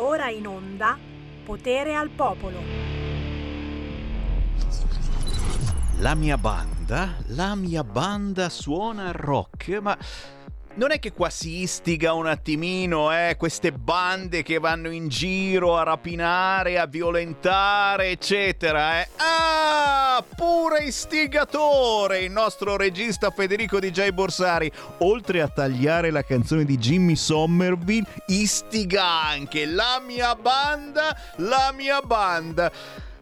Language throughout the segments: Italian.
Ora in onda Potere al Popolo. La mia banda, la mia banda suona rock, ma non è che qua si istiga un attimino, eh, queste bande che vanno in giro a rapinare, a violentare, eccetera, eh. Ah, pure istigatore il nostro regista Federico DJ Borsari, oltre a tagliare la canzone di Jimmy Somerville, istiga anche la mia banda, la mia banda.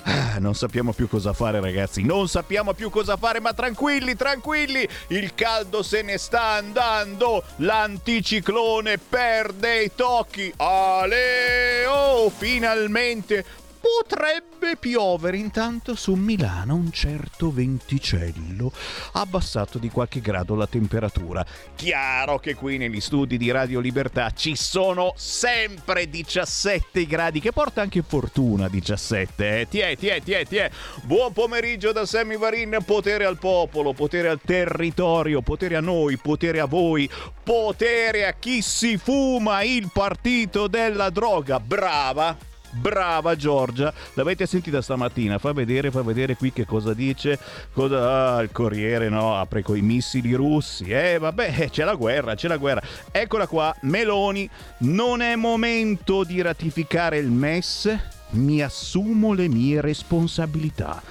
Ah, non sappiamo più cosa fare ragazzi, non sappiamo più cosa fare, ma tranquilli, tranquilli, il caldo se ne sta andando, l'anticiclone perde i tocchi, ale, oh, finalmente potrebbe piovere intanto su Milano un certo venticello abbassato di qualche grado la temperatura. Chiaro che qui negli studi di Radio Libertà ci sono sempre 17 gradi che porta anche fortuna 17 eh. tiè tiè tiè tiè buon pomeriggio da Sammy Varin potere al popolo potere al territorio potere a noi potere a voi potere a chi si fuma il partito della droga. Brava Brava Giorgia, l'avete sentita stamattina? Fa vedere, fa vedere qui che cosa dice. Cosa... Ah, il Corriere no, apre coi missili russi. Eh vabbè, c'è la guerra, c'è la guerra. Eccola qua, Meloni, non è momento di ratificare il MES, mi assumo le mie responsabilità.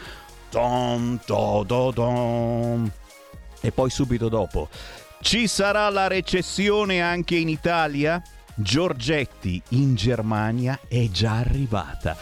Tom, to, do, dom. E poi subito dopo, ci sarà la recessione anche in Italia? Giorgetti in Germania è già arrivata.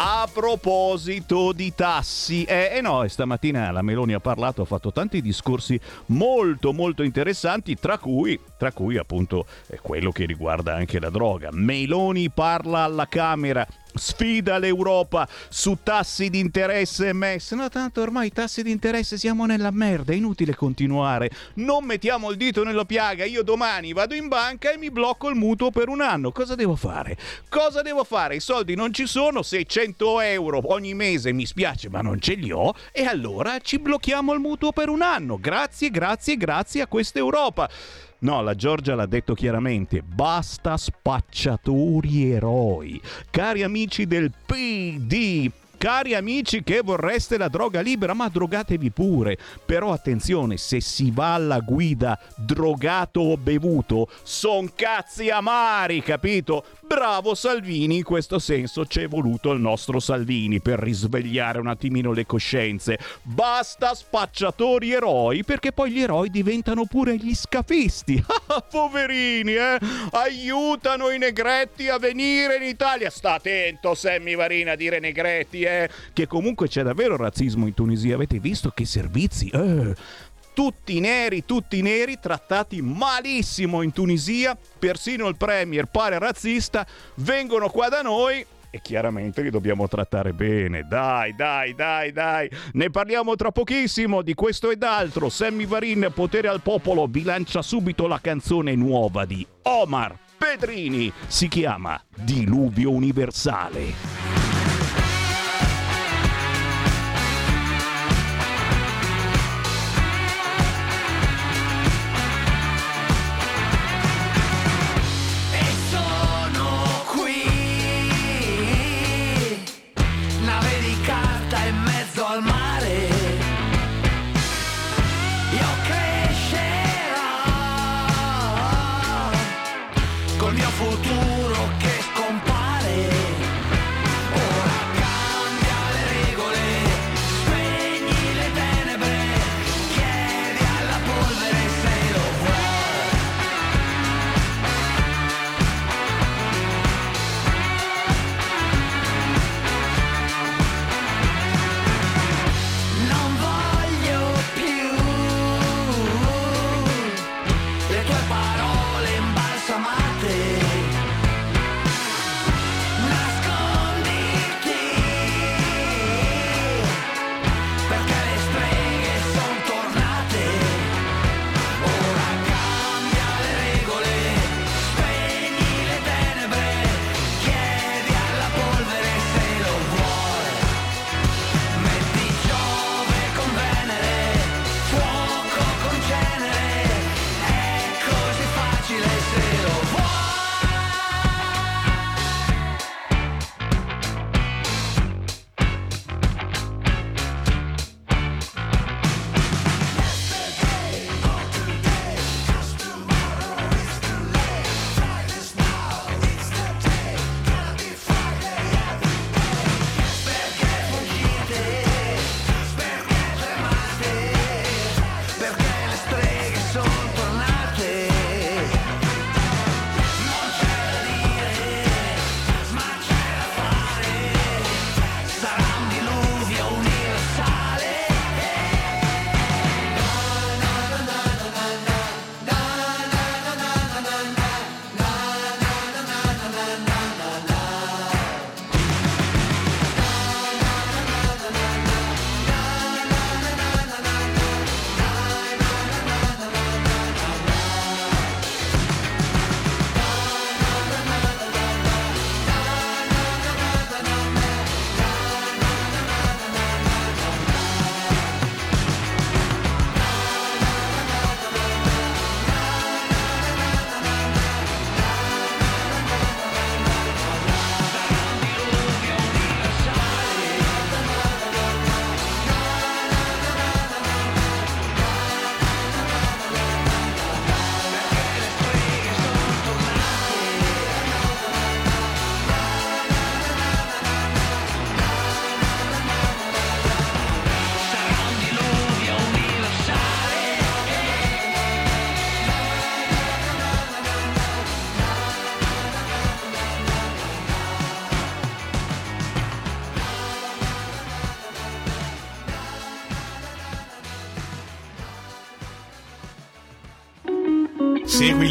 A proposito di tassi, eh, eh no, stamattina la Meloni ha parlato, ha fatto tanti discorsi molto molto interessanti, tra cui, tra cui appunto eh, quello che riguarda anche la droga. Meloni parla alla Camera sfida l'Europa su tassi di interesse MES. No, tanto ormai i tassi di interesse siamo nella merda, è inutile continuare. Non mettiamo il dito nella piaga. Io domani vado in banca e mi blocco il mutuo per un anno. Cosa devo fare? Cosa devo fare? I soldi non ci sono, 600 euro ogni mese mi spiace, ma non ce li ho. E allora ci blocchiamo il mutuo per un anno. Grazie, grazie, grazie a questa Europa. No, la Giorgia l'ha detto chiaramente, basta spacciatori eroi. Cari amici del PD, Cari amici che vorreste la droga libera, ma drogatevi pure. Però attenzione, se si va alla guida drogato o bevuto, son cazzi amari, capito? Bravo Salvini, in questo senso ci è voluto il nostro Salvini per risvegliare un attimino le coscienze. Basta spacciatori eroi, perché poi gli eroi diventano pure gli scafisti. Ah, poverini, eh? Aiutano i negretti a venire in Italia. Sta attento, Sammy Varina, a dire negretti, eh? Che comunque c'è davvero razzismo in Tunisia. Avete visto che servizi? Eh tutti neri, tutti neri, trattati malissimo in Tunisia, persino il premier pare razzista, vengono qua da noi e chiaramente li dobbiamo trattare bene. Dai, dai, dai, dai. Ne parliamo tra pochissimo di questo ed altro. Sammy Varin, potere al popolo, bilancia subito la canzone nuova di Omar Pedrini. Si chiama Diluvio Universale.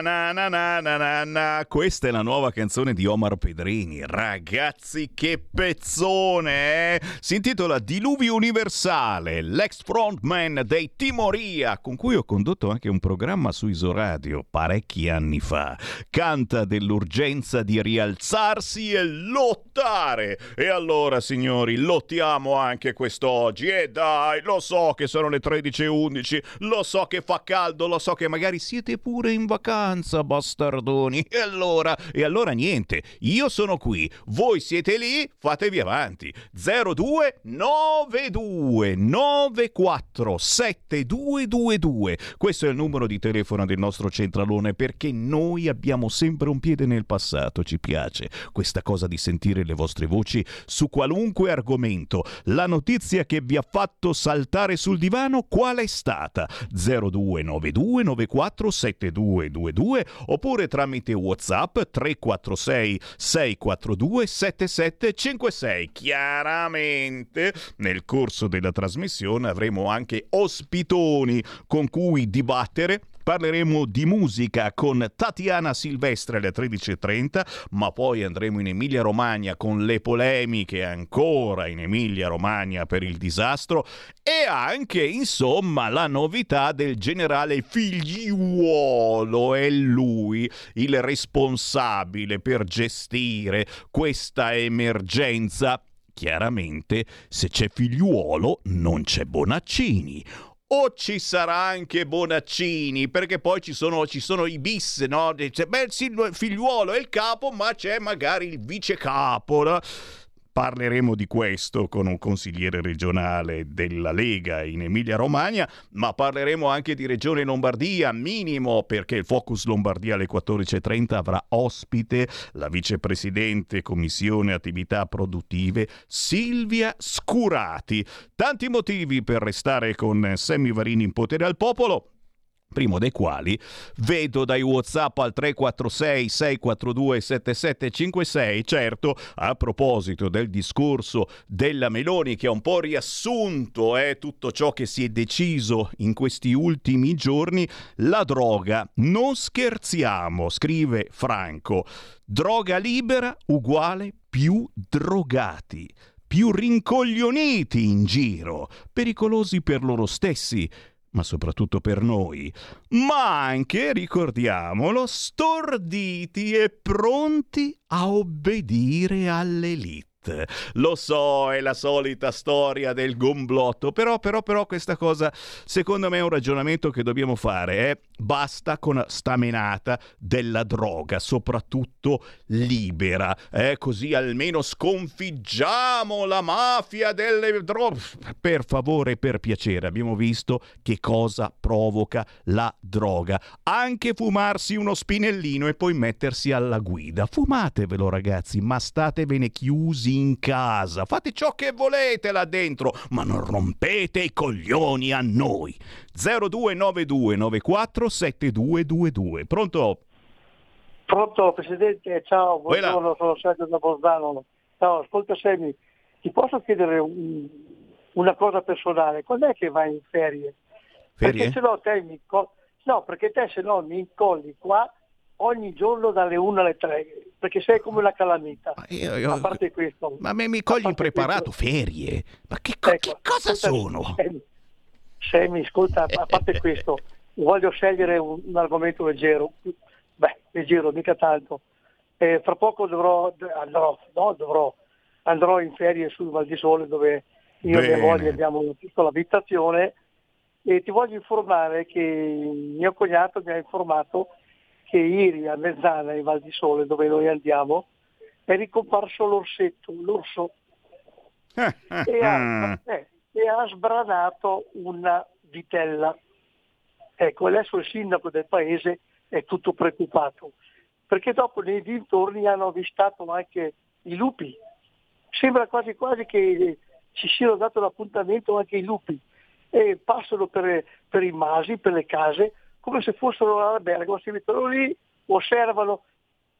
Na, na, na, na, na, Questa è la nuova canzone di Omar Pedrini. Ragazzi, che pezzone! Eh? Si intitola Diluvio Universale, l'ex frontman dei Timoria, con cui ho condotto anche un programma su Isoradio parecchi anni fa. Canta dell'urgenza di rialzarsi e lottare. E allora, signori, lottiamo anche quest'oggi. E dai, lo so che sono le 13.11, lo so che fa caldo, lo so che magari siete pure in vacanza, bastardoni. E allora, e allora niente, io sono qui, voi siete lì, fatevi avanti. 0292 94 7222. Questo è il numero di telefono del nostro centralone perché noi abbiamo sempre un piede nel passato, ci piace questa cosa di sentire le vostre voci su qualunque argomento. La notizia che vi ha fatto saltare sul divano qual è stata? 0292 94 7222 oppure tramite WhatsApp 346 642 7756. Chiaramente nel corso della trasmissione avremo anche ospitoni con cui dibattere Parleremo di musica con Tatiana Silvestre alle 13.30, ma poi andremo in Emilia Romagna con le polemiche ancora in Emilia Romagna per il disastro e anche, insomma, la novità del generale figliuolo. È lui il responsabile per gestire questa emergenza. Chiaramente, se c'è figliuolo, non c'è Bonaccini o ci sarà anche Bonaccini, perché poi ci sono, ci sono i bis, no? C'è, beh, il figliuolo è il capo, ma c'è magari il vice capo, no? Parleremo di questo con un consigliere regionale della Lega in Emilia-Romagna, ma parleremo anche di Regione Lombardia, minimo perché il Focus Lombardia alle 14.30 avrà ospite la vicepresidente Commissione Attività Produttive Silvia Scurati. Tanti motivi per restare con Semmi Varini in potere al popolo primo dei quali vedo dai whatsapp al 346 642 7756 certo a proposito del discorso della Meloni che ha un po' riassunto eh, tutto ciò che si è deciso in questi ultimi giorni la droga. Non scherziamo scrive Franco. Droga libera uguale più drogati più rincoglioniti in giro pericolosi per loro stessi ma soprattutto per noi, ma anche, ricordiamolo, storditi e pronti a obbedire all'elite. Lo so, è la solita storia del gomblotto, però, però, però questa cosa secondo me è un ragionamento che dobbiamo fare. Eh? Basta con sta menata della droga, soprattutto libera, eh? così almeno sconfiggiamo la mafia delle droghe. Per favore, per piacere, abbiamo visto che cosa provoca la droga. Anche fumarsi uno spinellino e poi mettersi alla guida. Fumatevelo ragazzi, ma statevene chiusi in casa, fate ciò che volete là dentro, ma non rompete i coglioni a noi. 0292 94 7222. Pronto? Pronto Presidente, ciao, buongiorno, sono Sergio da Bolzano. Ciao, ascolta Semi, ti posso chiedere un, una cosa personale, quando è che vai in ferie? Ferie? Perché se no te mi, no, perché te se no mi incolli qua ogni giorno dalle 1 alle 3, perché sei come una calamita. Ma io, io, a parte questo. Ma me, mi cogli impreparato, questo, ferie? Ma che, ecco, che cosa sono? Semi, ascolta, a parte questo, voglio scegliere un, un, argomento leggero. Beh, leggero, mica tanto. Eh, fra poco dovrò, andrò, no, dovrò, andrò in ferie sul Val di Sole dove io Bene. e mia moglie abbiamo una piccola abitazione e ti voglio informare che mio cognato mi ha informato che ieri a mezzana in Val di Sole, dove noi andiamo, è ricomparso l'orsetto, l'orso, e, ha, eh, e ha sbranato una vitella. Ecco, adesso il sindaco del paese è tutto preoccupato, perché dopo nei dintorni hanno avvistato anche i lupi. Sembra quasi quasi che ci siano dato l'appuntamento anche i lupi e passano per, per i masi, per le case, come se fossero all'albergo, si mettono lì, osservano,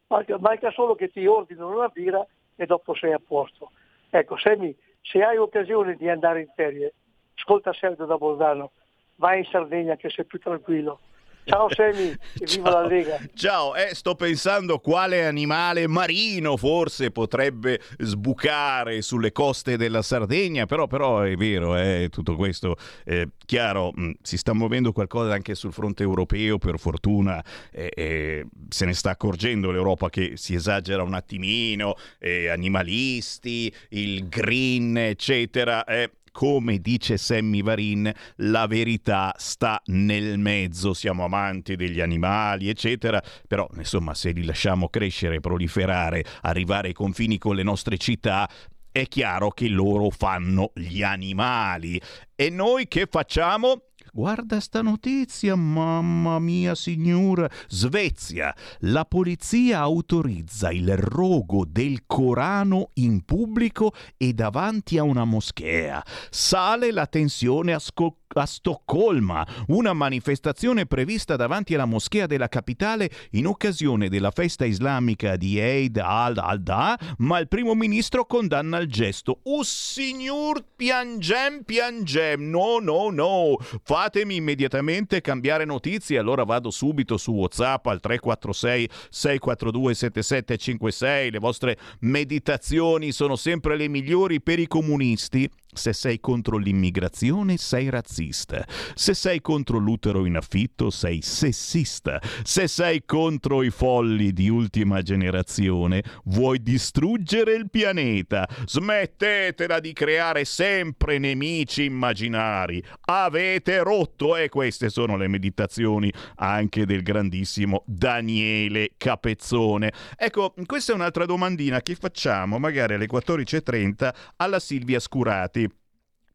manca, manca solo che ti ordinano una birra e dopo sei a posto. Ecco, Semi, se hai occasione di andare in ferie, ascolta Sergio da Bolzano, vai in Sardegna che sei più tranquillo. Ciao Semi, e viva la Lega. Ciao, eh, sto pensando quale animale marino forse potrebbe sbucare sulle coste della Sardegna, però, però è vero, eh, tutto questo eh, chiaro, mh, mm, si sta muovendo qualcosa anche sul fronte europeo, per fortuna eh, se ne sta accorgendo l'Europa che si esagera un attimino, eh, animalisti, il green, eccetera. Come dice Sammy Varin, la verità sta nel mezzo, siamo amanti degli animali, eccetera, però insomma se li lasciamo crescere, proliferare, arrivare ai confini con le nostre città, è chiaro che loro fanno gli animali. E noi che facciamo? Guarda sta notizia, mamma mia signora. Svezia. La polizia autorizza il rogo del Corano in pubblico e davanti a una moschea. Sale la tensione a, sco- a Stoccolma, una manifestazione prevista davanti alla moschea della capitale in occasione della festa islamica di Eid al-Adha, ma il primo ministro condanna il gesto. Oh signor, piangem, piangem, no, no, no, fatemi immediatamente cambiare notizie, allora vado subito su WhatsApp al 346 642 7756, le vostre meditazioni sono sempre le migliori per i comunisti se sei contro l'immigrazione sei razzista. Se sei contro l'utero in affitto sei sessista. Se sei contro i folli di ultima generazione vuoi distruggere il pianeta. Smettetela di creare sempre nemici immaginari. Avete rotto e queste sono le meditazioni anche del grandissimo Daniele Capezzone. Ecco, questa è un'altra domandina che facciamo magari alle 14.30 alla Silvia Scurati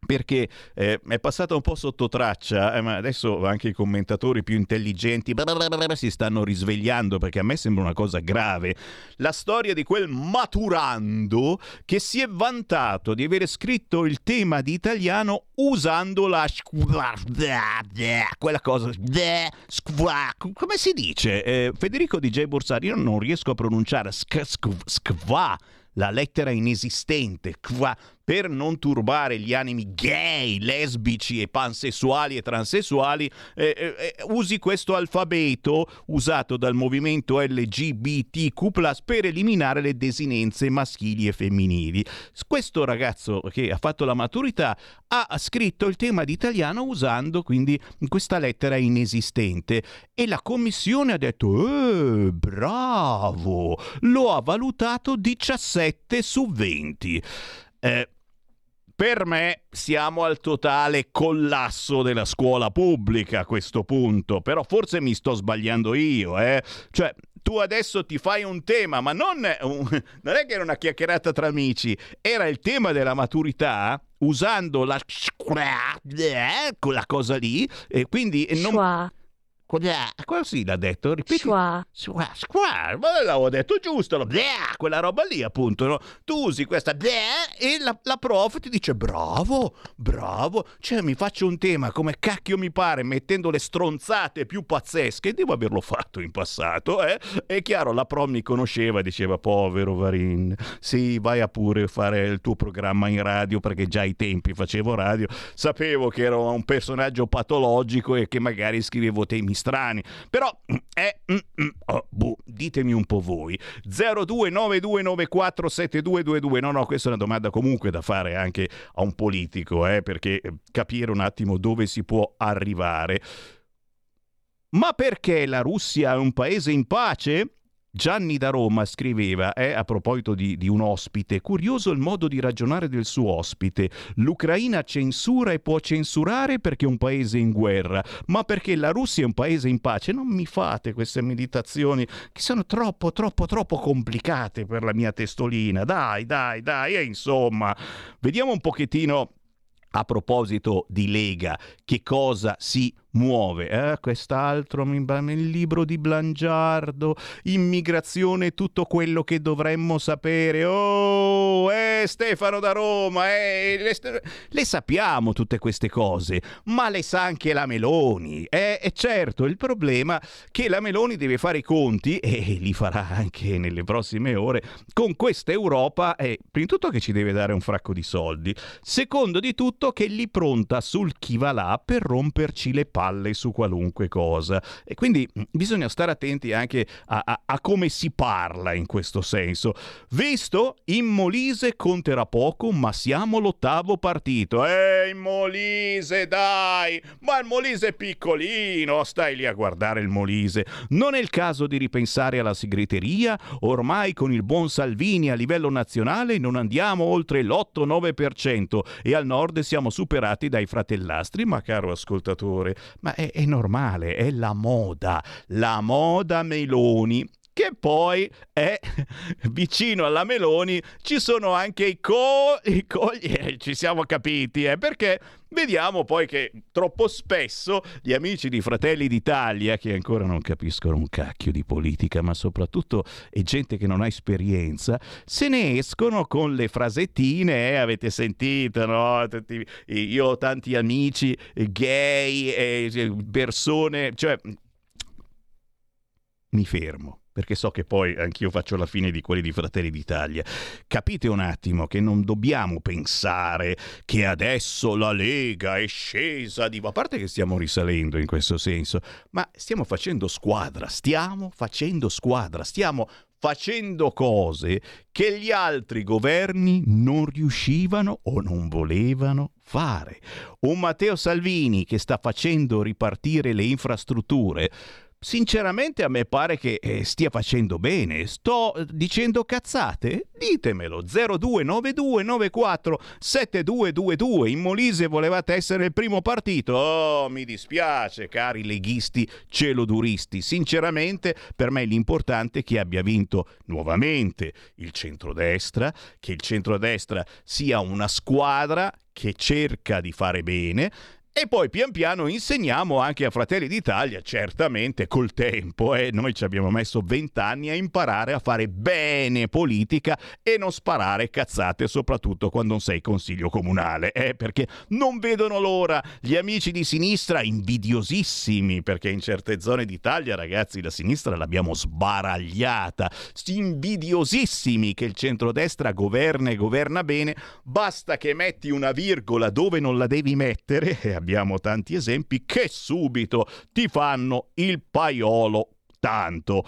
perché eh, è passata un po' sotto traccia, eh, ma adesso anche i commentatori più intelligenti si stanno risvegliando perché a me sembra una cosa grave. La storia di quel maturando che si è vantato di avere scritto il tema di italiano usando la quella cosa come si dice? Eh, Federico DJ Borsari, io non riesco a pronunciare la lettera inesistente, qua, per non turbare gli animi gay, lesbici e pansessuali e transessuali, eh, eh, eh usi questo alfabeto usato dal movimento LGBTQ per eliminare le desinenze maschili e femminili. Questo ragazzo che ha fatto la maturità ha scritto il tema di italiano usando quindi questa lettera inesistente e la commissione ha detto eh, bravo, lo ha valutato 17 su 20. Eh, per me siamo al totale collasso della scuola pubblica a questo punto, però forse mi sto sbagliando io, eh? Cioè, tu adesso ti fai un tema, ma non, non è che era una chiacchierata tra amici, era il tema della maturità usando la quella cosa lì, e quindi non... Quello sì l'ha detto, ripeti. Schwa. Schwa, schwa. Ma l'avevo detto giusto, no? Bleh, quella roba lì appunto, no? Tu usi questa bleh, e la, la, prof ti dice bravo, bravo, cioè mi faccio un tema come cacchio mi pare, mettendo le stronzate più pazzesche, devo averlo fatto in passato, eh? È chiaro, la prof mi conosceva e diceva povero Varin, sì, vai a pure fare il tuo programma in radio perché già ai tempi facevo radio, sapevo che ero un personaggio patologico e che magari scrivevo temi strani. Però è... Mm, mm, oh, boh, ditemi un po' voi. 0292947222. No, no, questa è una domanda comunque da fare anche a un politico, eh, perché eh, capire un attimo dove si può arrivare. Ma perché la Russia è un paese in pace? Gianni da Roma scriveva, eh, a proposito di, di, un ospite, curioso il modo di ragionare del suo ospite. L'Ucraina censura e può censurare perché è un paese in guerra, ma perché la Russia è un paese in pace. Non mi fate queste meditazioni che sono troppo, troppo, troppo complicate per la mia testolina. Dai, dai, dai, e insomma, vediamo un pochettino a proposito di Lega, che cosa si muove, eh, quest'altro, il libro di Blangiardo, immigrazione, tutto quello che dovremmo sapere. Oh, eh, Stefano da Roma, eh, le, le, sappiamo tutte queste cose, ma le sa anche la Meloni. Eh, e certo, il problema è che la Meloni deve fare i conti, e li farà anche nelle prossime ore, con questa Europa, e prima di tutto che ci deve dare un fracco di soldi, secondo di tutto che lì pronta sul chi va là per romperci le palle su qualunque cosa. E quindi mm, bisogna stare attenti anche a, a, a come si parla in questo senso. Visto, in Molise conterà poco, ma siamo l'ottavo partito. Eh, in Molise, dai! Ma il Molise è piccolino, stai lì a guardare il Molise. Non è il caso di ripensare alla segreteria? Ormai con il buon Salvini a livello nazionale non andiamo oltre l'8-9% e al nord siamo superati dai fratellastri, ma caro ascoltatore, ma è, è normale, è la moda, la moda Meloni che poi è vicino alla Meloni ci sono anche i co... I co eh, ci siamo capiti, eh, perché vediamo poi che troppo spesso gli amici di Fratelli d'Italia, che ancora non capiscono un cacchio di politica, ma soprattutto è gente che non ha esperienza, se ne escono con le frasettine, eh, avete sentito, no? Io ho tanti amici gay, eh, persone, cioè... Mi fermo perché so che poi anch'io faccio la fine di quelli di Fratelli d'Italia. Capite un attimo che non dobbiamo pensare che adesso la Lega è scesa di... A parte che stiamo risalendo in questo senso, ma stiamo facendo squadra, stiamo facendo squadra, stiamo facendo cose che gli altri governi non riuscivano o non volevano fare. Un Matteo Salvini che sta facendo ripartire le infrastrutture Sinceramente a me pare che eh, stia facendo bene. Sto eh, dicendo cazzate? Ditemelo. 0292947222. In Molise volevate essere il primo partito? Oh, mi dispiace, cari leghisti celoduristi. Sinceramente, per me l'importante è che abbia vinto nuovamente il centrodestra, che il centrodestra sia una squadra che cerca di fare bene e poi pian piano insegniamo anche a Fratelli d'Italia, certamente col tempo, eh, noi ci abbiamo messo vent'anni a imparare a fare bene politica e non sparare cazzate, soprattutto quando non sei consiglio comunale, eh, perché non vedono l'ora. Gli amici di sinistra invidiosissimi, perché in certe zone d'Italia, ragazzi, la sinistra l'abbiamo sbaragliata, invidiosissimi che il centrodestra governa e governa bene, basta che metti una virgola dove non la devi mettere, e abbiamo tanti esempi, che subito ti fanno il paiolo tanto.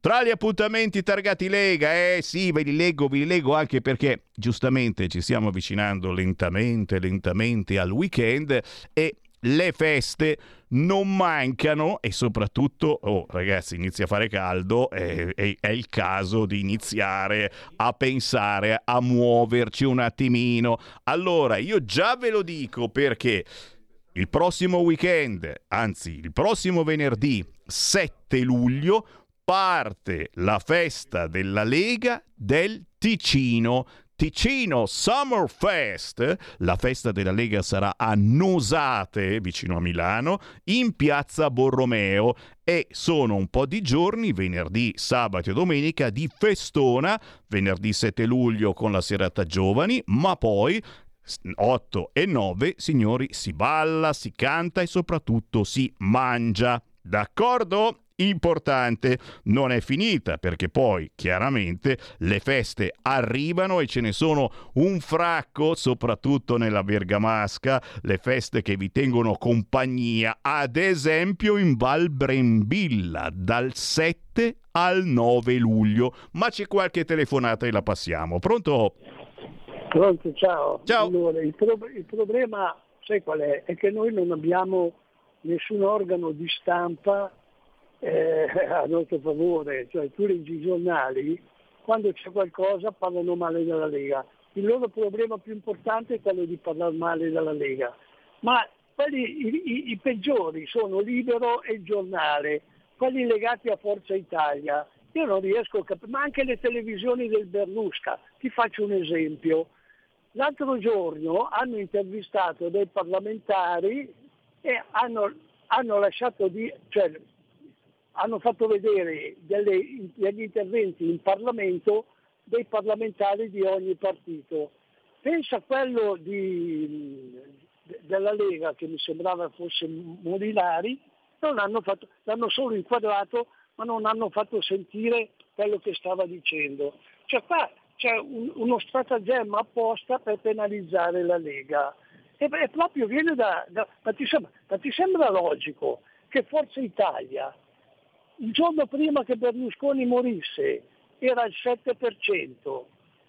Tra gli appuntamenti targati Lega, eh sì, ve li leggo, ve li leggo anche perché giustamente ci stiamo avvicinando lentamente, lentamente al weekend e le feste non mancano e soprattutto, oh ragazzi, inizia a fare caldo, è, è, è, il caso di iniziare a pensare, a muoverci un attimino. Allora, io già ve lo dico perché il prossimo weekend, anzi il prossimo venerdì 7 luglio, parte la festa della Lega del Ticino. Ticino Summer Fest, la festa della Lega sarà a Nosate, vicino a Milano, in piazza Borromeo e sono un po' di giorni, venerdì, sabato e domenica, di festona, venerdì 7 luglio con la serata giovani, ma poi 8 e 9, signori, si balla, si canta e soprattutto si mangia. D'accordo? Importante, non è finita perché poi chiaramente le feste arrivano e ce ne sono un fracco, soprattutto nella Bergamasca, le feste che vi tengono compagnia, ad esempio in Val Brembilla dal 7 al 9 luglio. Ma c'è qualche telefonata e la passiamo. Pronto? Pronto, ciao. ciao. Allora, il, pro- il, problema, sai qual è? È che noi non abbiamo nessun organo di stampa eh, a nostro favore, cioè tu leggi i giornali, quando c'è qualcosa parlano male della Lega. Il loro problema più importante è quello di parlare male della Lega. Ma quelli, i, i, i peggiori sono Libero e il giornale, quelli legati a Forza Italia. Io non riesco a capire, ma anche le televisioni del Berlusca. Ti faccio un esempio. L'altro giorno hanno intervistato dei parlamentari e hanno hanno lasciato di, cioè, hanno fatto vedere delle, degli interventi in Parlamento dei parlamentari di ogni partito. Pensa a quello di, della Lega che mi sembrava fosse Molinari, non hanno fatto, l'hanno solo inquadrato ma non hanno fatto sentire quello che stava dicendo. Cioè qua c'è un, uno stratagemma apposta per penalizzare la Lega. E, e proprio viene da... da ma, ti sembra, ma ti sembra logico che Forza Italia, il giorno prima che Berlusconi morisse, era il 7%,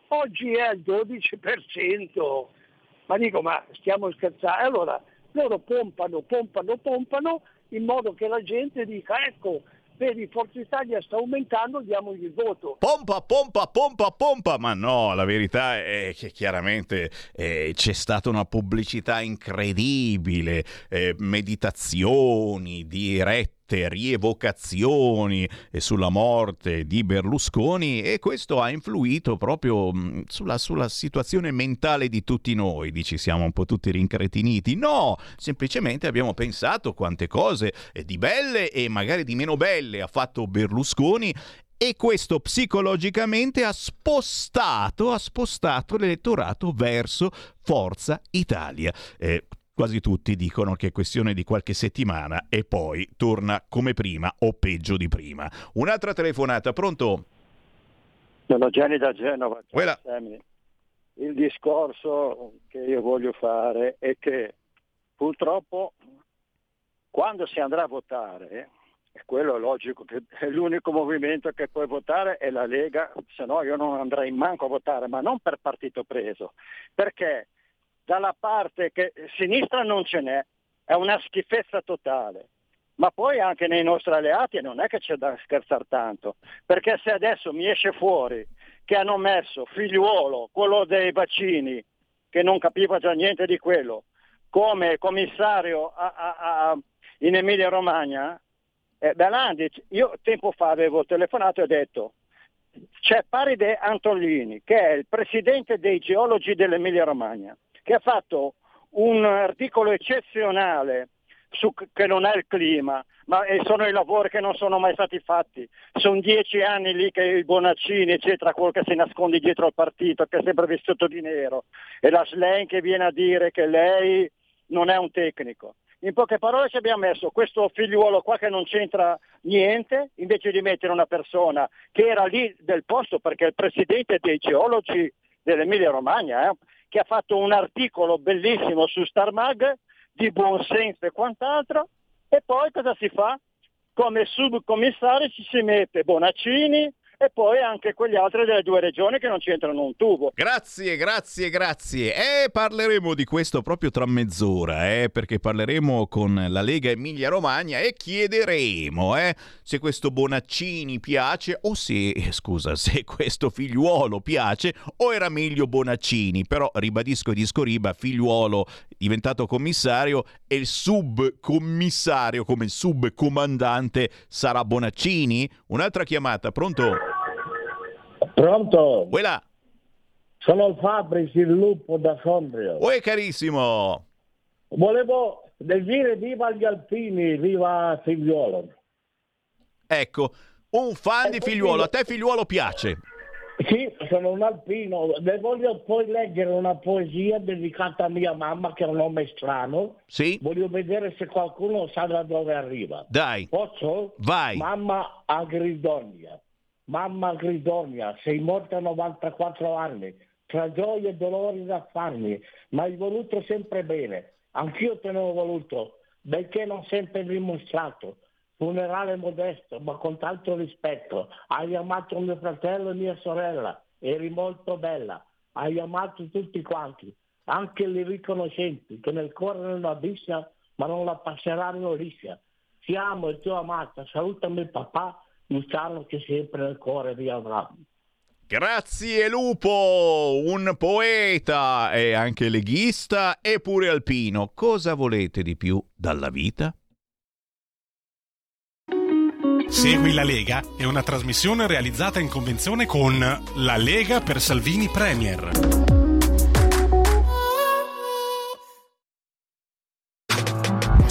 oggi è al 12%. Ma dico, ma stiamo scherzando? Allora, loro pompano, pompano, pompano in modo che la gente dica, ecco, vedi Forza Italia sta aumentando, diamogli il voto. Pompa, pompa, pompa, pompa, ma no, la verità è che chiaramente eh, c'è stata una pubblicità incredibile, eh, meditazioni dirette rievocazioni sulla morte di Berlusconi e questo ha influito proprio mm, sulla, sulla, situazione mentale di tutti noi. Dici siamo un po' tutti rincretiniti? No, semplicemente abbiamo pensato quante cose di belle e magari di meno belle ha fatto Berlusconi e questo psicologicamente ha spostato, ha spostato l'elettorato verso Forza Italia. Eh, quasi tutti dicono che è questione di qualche settimana e poi torna come prima o peggio di prima. Un'altra telefonata, pronto? Sono Gianni da Genova. Ciao, Il discorso che io voglio fare è che purtroppo quando si andrà a votare, e quello è logico, che è l'unico movimento che puoi votare è la Lega, se no io non andrei manco a votare, ma non per partito preso, perché dalla parte che sinistra non ce n'è, è una schifezza totale. Ma poi anche nei nostri alleati non è che c'è da scherzare tanto, perché se adesso mi esce fuori che hanno messo figliuolo, quello dei vaccini, che non capiva già niente di quello, come commissario a, a, a, in Emilia Romagna, eh, Belandi, io tempo fa avevo telefonato e ho detto c'è Paride Antolini, che è il presidente dei geologi dell'Emilia Romagna, che ha fatto un articolo eccezionale su che non è il clima, ma sono i lavori che non sono mai stati fatti. Sono dieci anni lì che il Bonaccini, eccetera, quello che si nasconde dietro al partito, che è sempre vestito di nero, e la Slen che viene a dire che lei non è un tecnico. In poche parole ci abbiamo messo questo figliuolo qua che non c'entra niente, invece di mettere una persona che era lì del posto perché è il presidente dei geologi dell'Emilia Romagna, eh, che ha fatto un articolo bellissimo su Star Mag di buonsenso e quant'altro, e poi cosa si fa? Come subcommissario ci si mette Bonaccini, e poi anche quegli altri delle due regioni che non c'entrano un tubo. Grazie, grazie, grazie. E parleremo di questo proprio tra mezz'ora, eh, perché parleremo con la Lega Emilia Romagna e chiederemo eh, se questo Bonaccini piace o se, eh, scusa, se questo figliuolo piace o era meglio Bonaccini. Però ribadisco disco riba, figliuolo diventato commissario e il subcommissario come subcomandante sarà Bonaccini? Un'altra chiamata, pronto? Pronto? Quella. Sono Fabris, il lupo da Sondrio. Uè carissimo. Volevo dire viva gli alpini, viva Figliuolo. Ecco, un fan e di Figliuolo. A te Figliuolo piace? Sì, sono un alpino. Le voglio poi leggere una poesia dedicata a mia mamma, che è un nome strano. Sì. Voglio vedere se qualcuno sa da dove arriva. Dai. Posso? Vai. Mamma Agridonia. Mamma Gridonia, sei morta a 94 anni, tra gioie e dolori da farmi, ma hai voluto sempre bene. Anch'io te ne ho voluto, benché non sempre dimostrato. Funerale modesto, ma con tanto rispetto. Hai amato mio fratello e mia sorella, eri molto bella. Hai amato tutti quanti, anche li riconoscenti, che nel cuore non la bissa, ma non la passeranno liscia. Ti amo e ti ho amata, salutami papà Luciano che sempre nel cuore vi avrà. Grazie Lupo, un poeta e anche leghista e pure alpino. Cosa volete di più dalla vita? Segui la Lega è una trasmissione realizzata in convenzione con La Lega per Salvini Premier.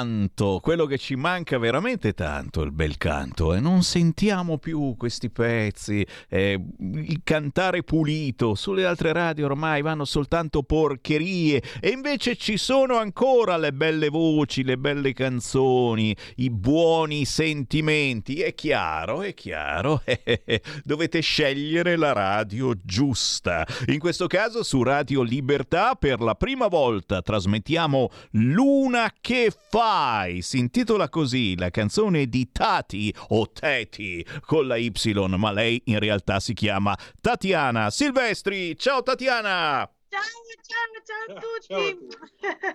Canto, quello che ci manca veramente tanto, il bel canto, e non sentiamo più questi pezzi, eh, il cantare pulito, sulle altre radio ormai vanno soltanto porcherie. E invece ci sono ancora le belle voci, le belle canzoni, i buoni sentimenti, è chiaro, è chiaro, dovete scegliere la radio giusta. In questo caso su Radio Libertà per la prima volta trasmettiamo Luna che fai? Si intitola così la canzone di Tati o Teti con la Y, ma lei in realtà si chiama Tatiana Silvestri. Ciao Tatiana! Ciao, ciao, ciao a tutti.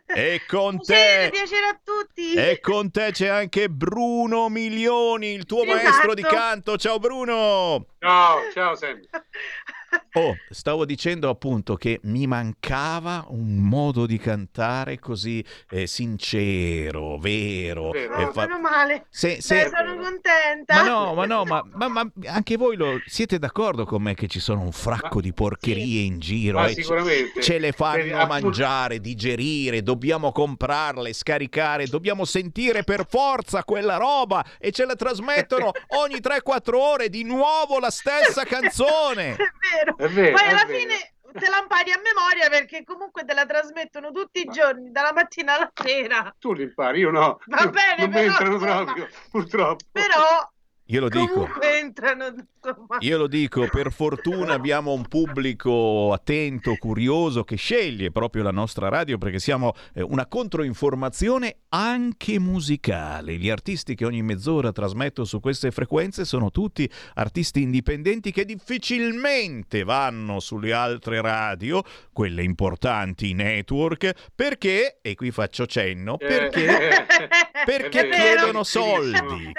E con Piacere, te piacere a tutti. e con te c'è anche Bruno Milioni, il tuo Esatto. maestro di canto. Ciao Bruno! Ciao, ciao Sam. Oh, stavo dicendo appunto che mi mancava un modo di cantare così eh, sincero, vero. Vero. Oh, fa- meno male. Se- se- sono contenta. Ma no, ma no, ma, ma- ma anche voi lo, siete d'accordo con me che ci sono un fracco di porcherie in giro? Ma eh? Sicuramente. Ce le Vedi, fanno appunto- mangiare, digerire, dobbiamo comprarle, scaricare, dobbiamo sentire per forza quella roba e ce la trasmettono ogni 3-4 ore di nuovo la stessa canzone. È vero. È vero, Poi è alla vero. fine te la impari a memoria perché comunque te la trasmettono tutti i giorni, dalla mattina alla sera. Tu li impari, io no. Va bene, non mi però, entrano insomma. proprio, purtroppo. Però Io lo dico. Io lo dico, per fortuna abbiamo un pubblico attento, curioso, che sceglie proprio la nostra radio perché siamo eh, una controinformazione anche musicale. Gli artisti che ogni mezz'ora trasmetto su queste frequenze sono tutti artisti indipendenti che difficilmente vanno sulle altre radio, quelle importanti, i network, perché, e qui faccio cenno, perché, perché È vero. chiedono soldi.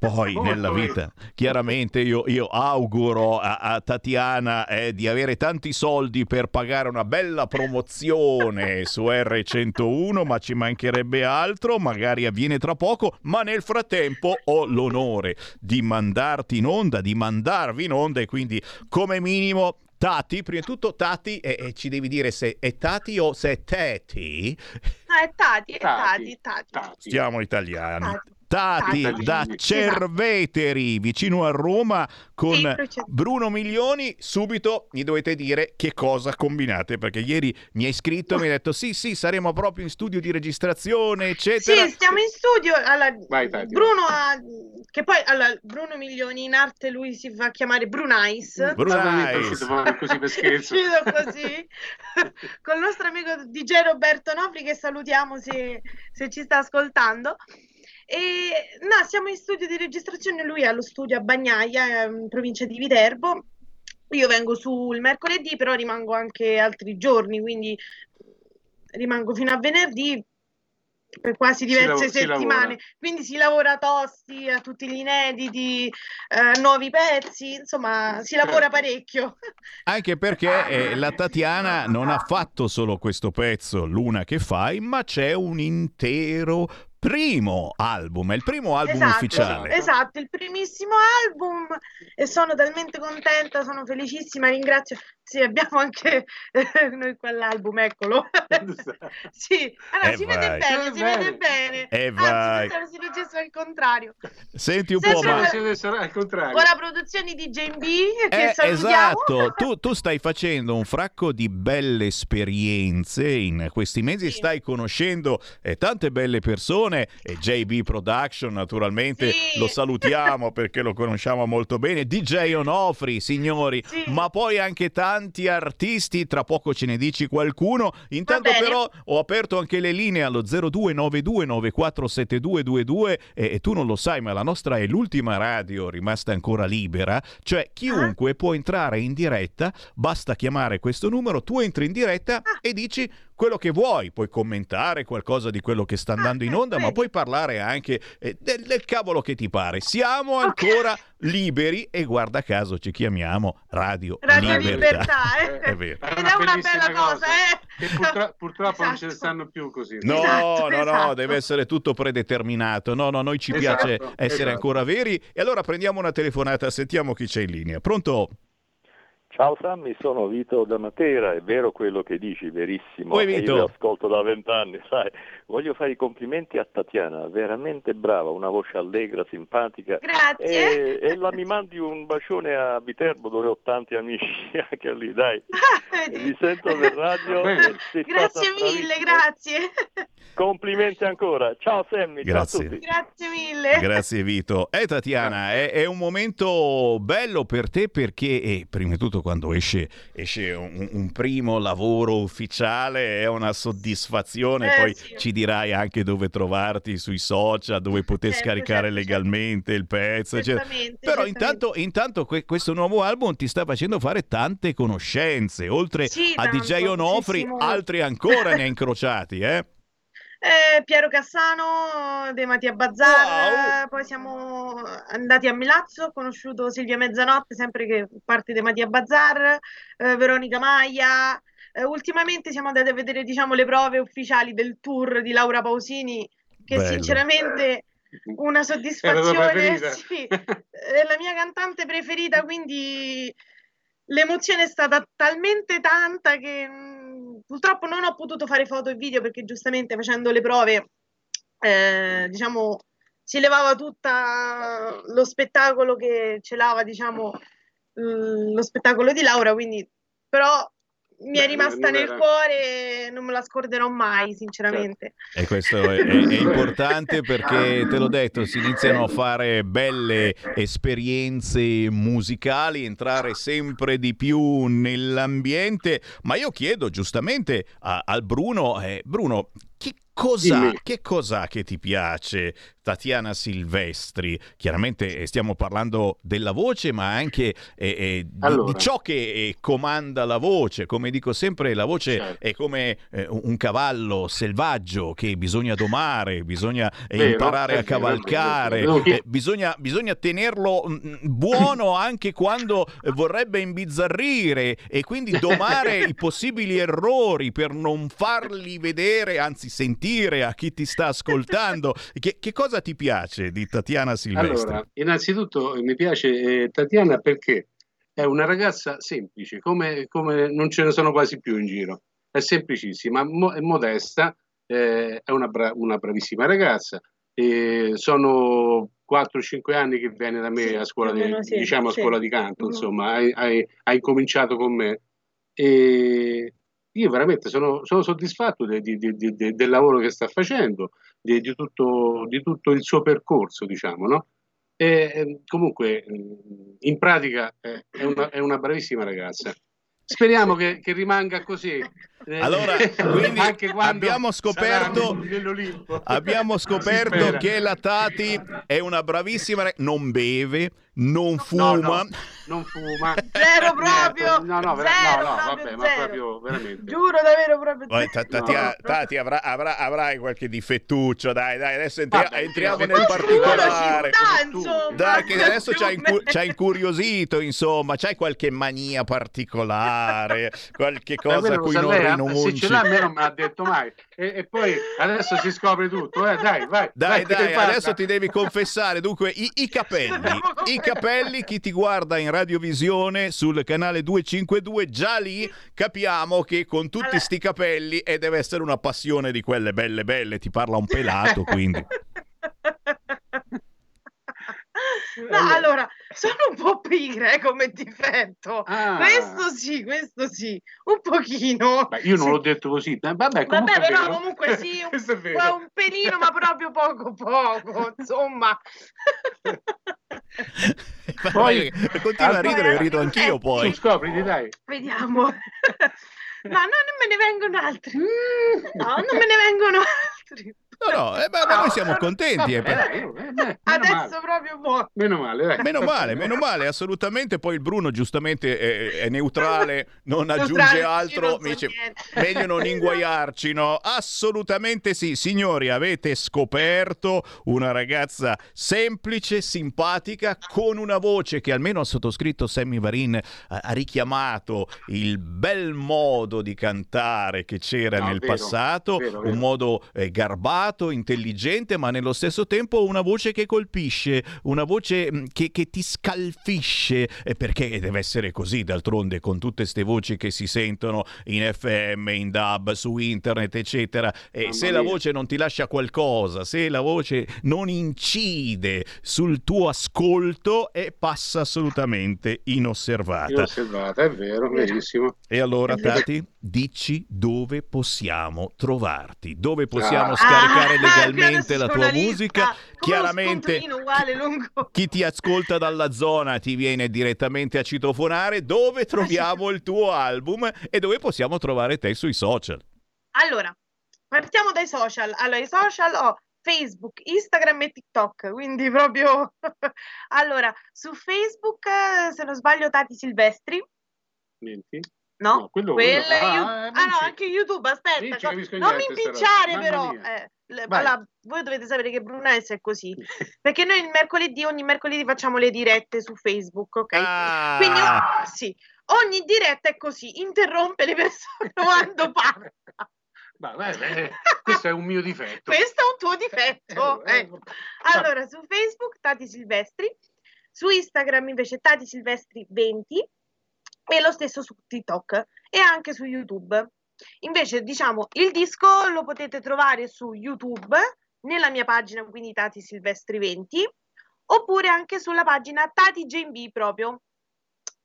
Poi nella vita, chiaramente io, io auguro a, a Tatiana eh, di avere tanti soldi per pagare una bella promozione su R101, ma ci mancherebbe altro, magari avviene tra poco, ma nel frattempo ho l'onore di mandarti in onda, di mandarvi in onda e quindi come minimo... Tati, prima di tutto Tati, e, e ci devi dire se è Tati o se è Teti, Ah, è Tati, è Tati, Tati, Tati. Siamo italiani. Tati. Tati Tati. da Esatto. Cerveteri, vicino a Roma, con Sì, Bruno Milioni. Subito mi dovete dire che cosa combinate, perché ieri mi hai scritto e mi hai detto sì, sì, saremo proprio in studio di registrazione, eccetera. Sì, stiamo in studio. Allora, Vai, Tati. Bruno ha, che poi allora, Bruno Milioni in arte lui si fa chiamare. È uscito fuori così per scherzo. così col nostro amico DJ Roberto Nofri che salutiamo se, se ci sta ascoltando. E no, siamo in studio di registrazione, lui è allo studio a Bagnaia, in provincia di Viterbo. Io vengo sul mercoledì, però rimango anche altri giorni, quindi rimango fino a venerdì per quasi Si lav- diverse si settimane. lavora. Quindi si lavora tosti a tutti gli inediti, eh, nuovi pezzi, insomma, si lavora Certo. parecchio. Anche perché eh, la Tatiana non ha fatto solo questo pezzo, Luna che fai, ma c'è un intero primo album, è il primo album Esatto, ufficiale. esatto, il primissimo album e sono talmente contenta, sono felicissima, ringrazio. Sì, abbiamo anche eh, noi quell'album, eccolo. Sì, allora Eh si vede bene, Eh si vai. vede bene. Eh vai. Anzi, registra al contrario. Senti un Sempre po', ma... al contrario. Con la produzione di JB che Eh, salutiamo. esatto, tu, tu stai facendo un fracco di belle esperienze in questi mesi, Sì. stai conoscendo eh, tante belle persone e JB Production naturalmente Sì. lo salutiamo perché lo conosciamo molto bene, DJ Onofri signori, Sì. ma poi anche tanti artisti, tra poco ce ne dici qualcuno, intanto però ho aperto anche le linee allo 0292947222 e, e tu non lo sai ma la nostra è l'ultima radio rimasta ancora libera, cioè Ah. chiunque può entrare in diretta, basta chiamare questo numero, tu entri in diretta Ah. e dici quello che vuoi, puoi commentare qualcosa di quello che sta andando in eh, onda, ma puoi parlare anche eh, del, del cavolo che ti pare. Siamo ancora liberi e guarda caso ci chiamiamo Radio, Radio Libertà. Libertà, eh. È vero. È Ed è una bella cosa, eh. Che purtro- purtroppo non ce ne Esatto. stanno più così. No, Esatto, no, no, esatto. deve essere tutto predeterminato. No, no, noi ci Esatto, piace essere esatto. ancora veri. E allora prendiamo una telefonata, sentiamo chi c'è in linea. Pronto? Ciao Sammy, sono Vito da Matera, è vero quello che dici, verissimo. Oi, E Vito. Io ti ascolto da vent'anni, sai. Voglio fare i complimenti a Tatiana, veramente brava, una voce allegra, simpatica. Grazie. E, e la mi mandi un bacione a Viterbo dove ho tanti amici anche lì, dai. Vedi? Vi sento per radio. Grazie mille, bravissima. grazie. Complimenti ancora. Ciao Sammy, Grazie. ciao a tutti. Grazie mille. Grazie Vito. Eh Tatiana, è, è un momento bello per te perché, eh, prima di tutto, quando esce, esce un, un primo lavoro ufficiale è una soddisfazione. Eh, Poi sì. ci dirai anche dove trovarti sui social, dove poter Certo, scaricare certo, legalmente il pezzo. eccetera. Certamente, Però certamente. intanto, intanto que- questo nuovo album ti sta facendo fare tante conoscenze. Oltre Sì, a DJ Onofri, altri ancora ne ha incrociati, eh? Eh, Piero Cassano, De Mattia Bazzar, poi siamo andati a Milazzo, ho conosciuto Silvia Mezzanotte, sempre che parte De Mattia Bazzar, eh, Veronica Maia. Eh, ultimamente siamo andati a vedere, diciamo, le prove ufficiali del tour di Laura Pausini, che Bello. sinceramente una la soddisfazione, preferita? sì, è la mia cantante preferita, quindi l'emozione è stata talmente tanta che mh, purtroppo non ho potuto fare foto e video perché giustamente facendo le prove, eh, diciamo, si levava tutta lo spettacolo che celava, diciamo, lo spettacolo di Laura, quindi però mi è rimasta nel cuore e non me la scorderò mai, sinceramente. E questo è, è- è importante perché, te l'ho detto, si iniziano a fare belle esperienze musicali, entrare sempre di più nell'ambiente. Ma io chiedo giustamente a- al Bruno, eh, Bruno, che cos'ha, che cos'ha che ti piace Tatiana Silvestri? Chiaramente eh, stiamo parlando della voce, ma anche eh, eh, di, Allora. di ciò che eh, comanda la voce. Come dico sempre, la voce Certo. è come eh, un cavallo selvaggio che bisogna domare, bisogna eh, Vero, imparare a cavalcare, vero. eh, bisogna, bisogna tenerlo mm, buono anche quando vorrebbe imbizzarrire e quindi domare i possibili errori per non farli vedere, anzi sentire a chi ti sta ascoltando. Che, che cosa ti piace di Tatiana Silvestri? Allora, innanzitutto eh, mi piace eh, Tatiana perché è una ragazza semplice, come, come non ce ne sono quasi più in giro. È semplicissima, mo- è modesta, eh, è una, bra- una bravissima ragazza. E sono 4-5 anni che viene da me Sì, a scuola di, sì, diciamo, a sì. scuola di canto, Mhm. insomma, hai, hai- hai cominciato con me. E io veramente sono, sono soddisfatto de- di- de- del lavoro che sta facendo, di, tutto, di tutto il suo percorso, diciamo, no? E, ehm, comunque, mh, in pratica è una, è una bravissima ragazza. Speriamo che, che rimanga così. Eh, Allora, quindi anche quando abbiamo scoperto-. Abbiamo scoperto che la Tati è una bravissima, re- non beve, non fuma. No, no, non fuma. Zero proprio! No, no, vera- zero, no, no, vabbè, ma zero. proprio veramente. Giuro davvero proprio. Ta- Tati, No. Tati avrà- avrà- avrai qualche difettuccio, dai, dai, adesso entri- Vabbè, entriamo nel ma particolare. Dai, che adesso ci ha, incu- incuriosito, insomma, c'hai qualche mania particolare, qualche Ma cosa a cui sa non lei, eh? rinunci. Se ce l'ha a me non me l'ha detto mai. E, e poi adesso si scopre tutto. Eh, dai, vai. Dai, vai, dai, adesso ti devi confessare. Dunque, i, i capelli. I capelli, chi ti guarda in radiovisione sul canale 252, già lì capiamo che con tutti sti capelli e deve essere una passione di quelle belle belle. Ti parla un pelato, quindi. No, allora, sono un po' pigra eh, come difetto. Ah. Questo sì, questo sì, un pochino. Beh, io non Sì. l'ho detto così. Eh, Vabbè, comunque Vabbè, però vero. comunque sì, un, Questo è vero. qua un pelino, ma proprio poco poco, insomma. Poi- continua a ridere, rido anch'io eh, poi. Scopriti, dai. Vediamo. No, no, non me ne vengono altri. No, non me ne vengono altri. No, no, eh, beh, ma noi siamo contenti. eh, Vabbè, per- eh, Adesso male. proprio buono. Meno male, dai. Meno male, meno male, assolutamente. Poi il Bruno giustamente è, è neutrale, non aggiunge Neutrale, altro. non so meglio non inguaiarci, no? Assolutamente sì. Signori, avete scoperto una ragazza semplice, simpatica, con una voce che almeno ha sottoscritto Sammy Varin, ha, ha richiamato il bel modo di cantare che c'era No, nel vero, passato, vero, vero. un modo eh, garbato, intelligente, ma nello stesso tempo una voce che colpisce, una voce mh, che, che ti scalfisce, perché deve essere così d'altronde con tutte queste voci che si sentono in FM, in DAB, su internet, eccetera. E Mamma se la voce non ti lascia qualcosa, se la voce non incide sul tuo ascolto, e passa assolutamente inosservata. Inosservata, è vero, verissimo. E allora. Tati, dici dove possiamo trovarti, dove possiamo Ah. scaricare Ah, legalmente la tua musica. Chiaramente scontrino uguale lungo. chi ti ascolta dalla zona ti viene direttamente a citofonare dove troviamo il tuo album e dove possiamo trovare te sui social. Allora, partiamo dai social. Allora, i social ho Facebook, Instagram e TikTok, quindi proprio... allora, su Facebook, se non sbaglio, Tati Silvestri, Niente. No? No, quello- Quelle quello- ah, eh, ah, no, anche YouTube, aspetta, co- non mi impicciare però. Eh, voi dovete sapere che Bruness è così, perché noi il mercoledì, ogni mercoledì facciamo le dirette su Facebook, ok? Ah. Quindi, sì, ogni diretta è così, interrompe le persone quando parla. Ma, beh, beh, questo è un mio difetto. Questo è un tuo difetto. Eh, eh, ecco. Allora, su Facebook Tati Silvestri, su Instagram invece Tati Silvestri 20 e lo stesso su TikTok e anche su YouTube. Invece, diciamo, il disco lo potete trovare su YouTube nella mia pagina, quindi Tati Silvestri 20, oppure anche sulla pagina Tati JB proprio.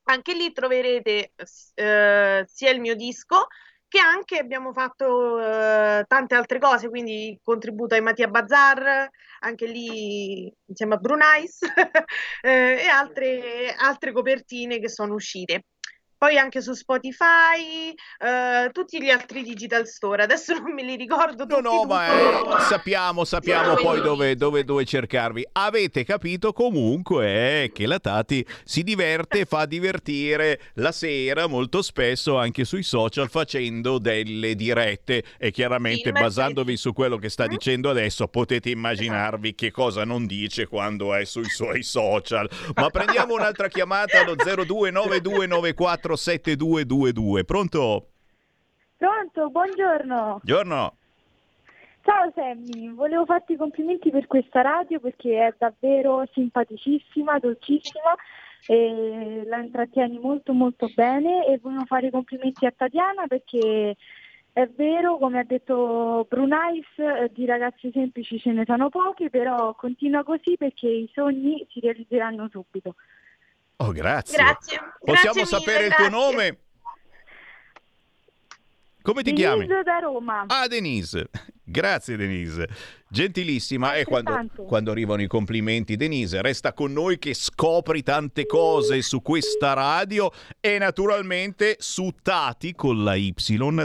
Anche lì troverete eh, sia il mio disco che anche abbiamo fatto eh, tante altre cose, quindi contributo ai Mattia Bazar, anche lì insieme a Brunais eh, e altre, altre copertine che sono uscite. Poi anche su Spotify, eh, tutti gli altri digital store. Adesso non me li ricordo No, tutti. no, ma dunque- eh, sappiamo, sappiamo poi dove, dove, dove cercarvi. Avete capito comunque eh, che la Tati si diverte, fa divertire la sera molto spesso anche sui social facendo delle dirette e chiaramente Film, basandovi su quello che sta dicendo adesso potete immaginarvi che cosa non dice quando è sui suoi social. Ma prendiamo un'altra chiamata allo 0292947222. Pronto? Pronto, buongiorno. Buongiorno. Ciao Sammy, volevo farti i complimenti per questa radio perché è davvero simpaticissima, dolcissima e la intrattieni molto molto bene e volevo fare i complimenti a Tatiana perché è vero, come ha detto Brunais, eh, di ragazzi semplici ce ne sono pochi, però continua così perché i sogni si realizzeranno subito. Oh, grazie. Grazie. Possiamo Grazie sapere mille, il tuo grazie. nome? Come ti Denise chiami? da Roma. Ah, Denise. Grazie Denise. Gentilissima. E quando, quando arrivano i complimenti, Denise, resta con noi che scopri tante cose su questa radio e naturalmente su Tati con la Y,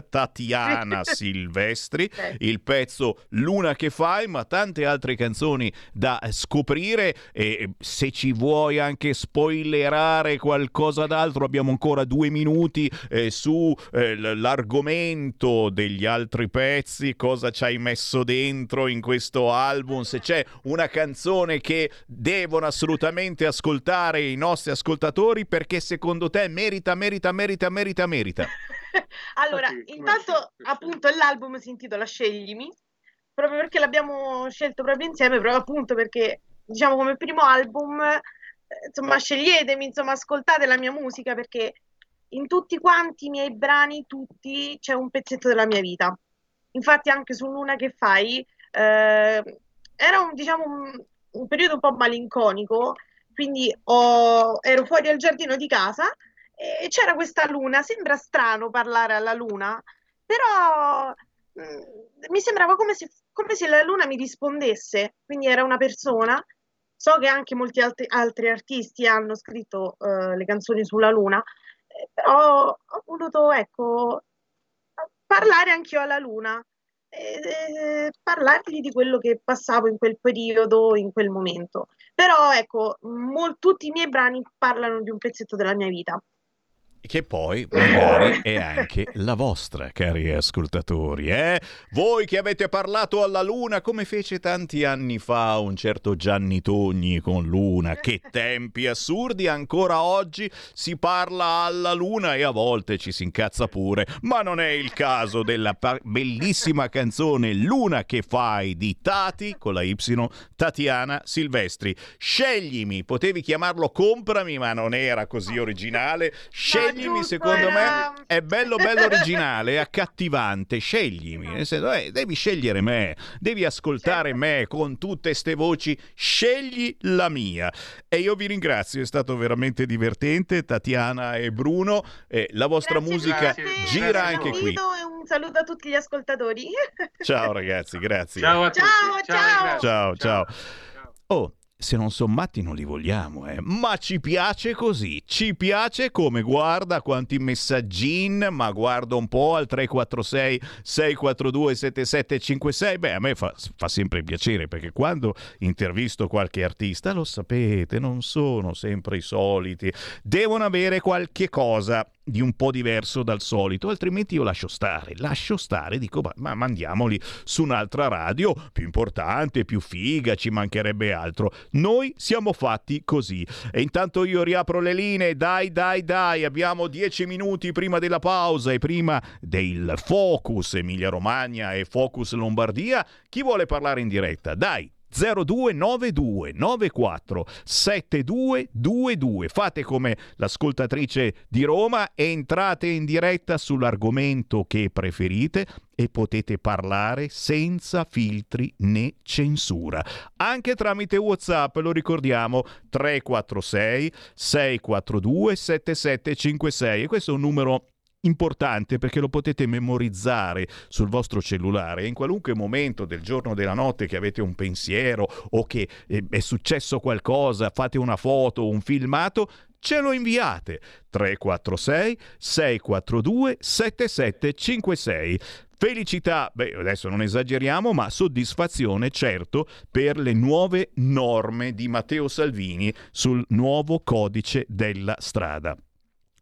Tatiana Silvestri, il pezzo Luna che fai, ma tante altre canzoni da scoprire e se ci vuoi anche spoilerare qualcosa d'altro abbiamo ancora due minuti eh, su eh, l'argomento degli altri pezzi, cosa ci hai messo dentro in questo album, se c'è una canzone che devono assolutamente ascoltare i nostri ascoltatori perché secondo te merita, merita, merita, merita, merita. Allora, intanto appunto l'album si intitola Sceglimi, proprio perché l'abbiamo scelto proprio insieme, proprio appunto perché diciamo come primo album, eh, insomma, sceglietemi, insomma, ascoltate la mia musica perché in tutti quanti i miei brani, tutti, c'è un pezzetto della mia vita. Infatti anche su Luna che fai, eh, era un, diciamo, un, un periodo un po' malinconico, quindi ho- ero fuori al giardino di casa e c'era questa luna. Sembra strano parlare alla luna, però mm, mi sembrava come se, come se la luna mi rispondesse, quindi era una persona. So che anche molti altri, altri artisti hanno scritto eh, le canzoni sulla luna, eh, però ho voluto, ecco, parlare anch'io alla luna, e parlargli di quello che passavo in quel periodo, in quel momento. Però ecco, mol- tutti i miei brani parlano di un pezzetto della mia vita. Che poi magari è anche la vostra, cari ascoltatori. Eh? Voi che avete parlato alla Luna come fece tanti anni fa un certo Gianni Togni con Luna. Che tempi assurdi, ancora oggi si parla alla Luna e a volte ci si incazza pure. Ma non è il caso della pa- bellissima canzone Luna che fai di Tati con la Y, Tatiana Silvestri. Sceglimi, potevi chiamarlo Comprami, ma non era così originale. Sceglimi, giusto, secondo era- me, è bello, bello originale, è accattivante. Sceglimi, nel senso, eh, devi scegliere me, devi ascoltare me con tutte ste voci. Scegli la mia. E io vi ringrazio, è stato veramente divertente, Tatiana e Bruno. Eh, la vostra musica gira anche qui. Un saluto a tutti gli ascoltatori. Ciao ragazzi, grazie. Ciao a Ciao, ciao. Ciao, ciao. Oh, se non sono matti non li vogliamo, eh. Ma ci piace così. Ci piace come guarda quanti messaggin, ma guarda un po' al 346 642 7756. Beh, a me fa, fa sempre piacere perché quando intervisto qualche artista, lo sapete, non sono sempre i soliti. Devono avere qualche cosa di un po' diverso dal solito, altrimenti io lascio stare, lascio stare, dico ma, ma mandiamoli su un'altra radio più importante, più figa, ci mancherebbe altro. Noi siamo fatti così. E intanto io riapro le linee, dai dai dai, abbiamo dieci minuti prima della pausa e prima del Focus Emilia Romagna e Focus Lombardia. Chi vuole parlare in diretta? Dai, 0292 94 7222. Fate come l'ascoltatrice di Roma, entrate in diretta sull'argomento che preferite e potete parlare senza filtri né censura. Anche tramite WhatsApp, lo ricordiamo, 346 642 7756 e questo è un numero importante perché lo potete memorizzare sul vostro cellulare e in qualunque momento del giorno o della notte che avete un pensiero o che eh, è successo qualcosa, fate una foto, un filmato, ce lo inviate 346 642 7756. Felicità, beh, adesso non esageriamo, ma soddisfazione certo per le nuove norme di Matteo Salvini sul nuovo codice della strada.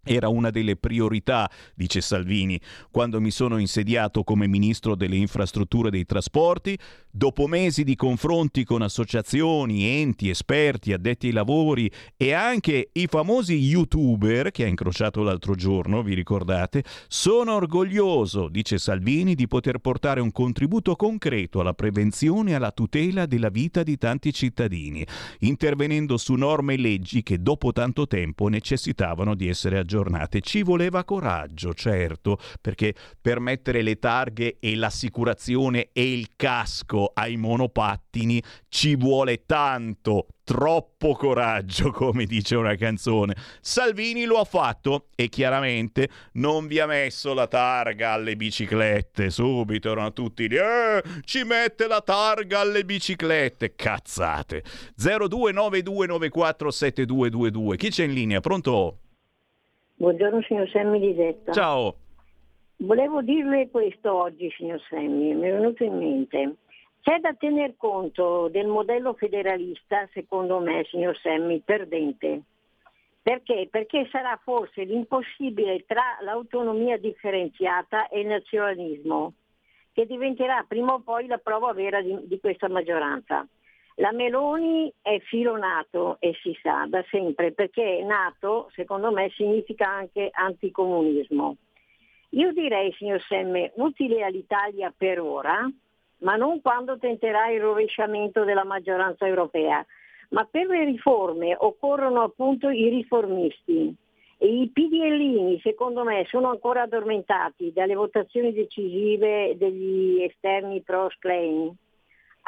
Era una delle priorità, dice Salvini, quando mi sono insediato come ministro delle infrastrutture e dei trasporti. Dopo mesi di confronti con associazioni, enti, esperti, addetti ai lavori e anche i famosi youtuber che ha incrociato l'altro giorno, vi ricordate, sono orgoglioso, dice Salvini, di poter portare un contributo concreto alla prevenzione e alla tutela della vita di tanti cittadini, intervenendo su norme e leggi che dopo tanto tempo necessitavano di essere aggiornate aggiornate. Ci voleva coraggio, certo, perché per mettere le targhe e l'assicurazione e il casco ai monopattini ci vuole tanto, troppo coraggio, come dice una canzone. Salvini lo ha fatto e chiaramente non vi ha messo la targa alle biciclette. Subito erano tutti lì, eh, ci mette la targa alle biciclette. Cazzate. 0292947222. Chi c'è in linea? Pronto? Buongiorno signor Semmi di Detta. Ciao. Volevo dirle questo oggi, signor Semmi, mi è venuto in mente. C'è da tener conto del modello federalista, secondo me, signor Semmi, perdente. Perché? Perché sarà forse l'impossibile tra l'autonomia differenziata e il nazionalismo, che diventerà prima o poi la prova vera di, di questa maggioranza. La Meloni è filo nato e si sa da sempre perché nato, secondo me, significa anche anticomunismo. Io direi, signor Semme, utile all'Italia per ora, ma non quando tenterà il rovesciamento della maggioranza europea. Ma per le riforme occorrono appunto i riformisti. E i PDLini, secondo me, sono ancora addormentati dalle votazioni decisive degli esterni pro-Klein.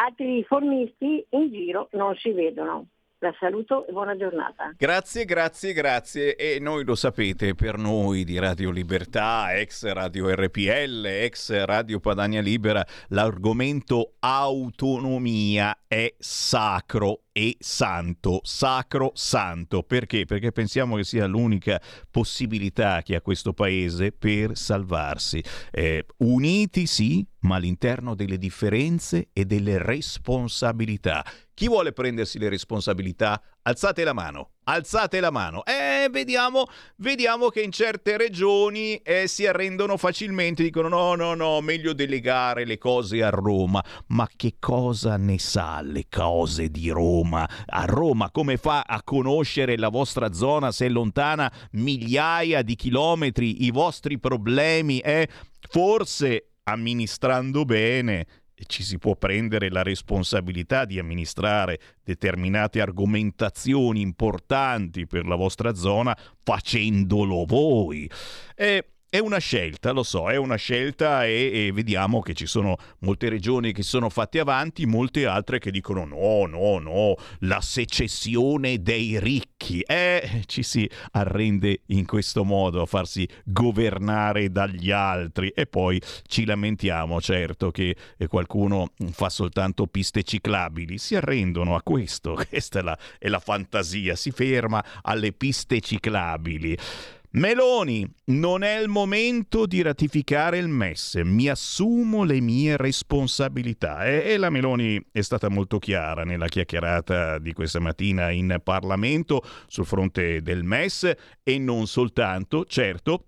Altri riformisti in giro non si vedono. La saluto e buona giornata. Grazie, grazie, grazie. E noi lo sapete, per noi di Radio Libertà, ex Radio RPL, ex Radio Padania Libera, l'argomento autonomia è sacro e santo, sacro santo. Perché? Perché pensiamo che sia l'unica possibilità che ha questo paese per salvarsi. Eh, uniti sì, ma all'interno delle differenze e delle responsabilità. Chi vuole prendersi le responsabilità? Alzate la mano, alzate la mano. E vediamo, vediamo che in certe regioni eh, si arrendono facilmente, dicono no, no, no, meglio delegare le cose a Roma. Ma che cosa ne sa le cose di Roma? A Roma come fa a conoscere la vostra zona se è lontana migliaia di chilometri, i vostri problemi? Eh? Forse amministrando bene ci si può prendere la responsabilità di amministrare determinate argomentazioni importanti per la vostra zona facendolo voi. E è una scelta, lo so, è una scelta e, e, vediamo che ci sono molte regioni che si sono fatte avanti, molte altre che dicono no, no, no, la secessione dei ricchi. Eh, ci si arrende in questo modo a farsi governare dagli altri e poi ci lamentiamo, certo, che qualcuno fa soltanto piste ciclabili. Si arrendono a questo, questa è la, è la fantasia, si ferma alle piste ciclabili. Meloni, non è il momento di ratificare il MES, mi assumo le mie responsabilità. E, e, la Meloni è stata molto chiara nella chiacchierata di questa mattina in Parlamento sul fronte del MES e non soltanto, certo.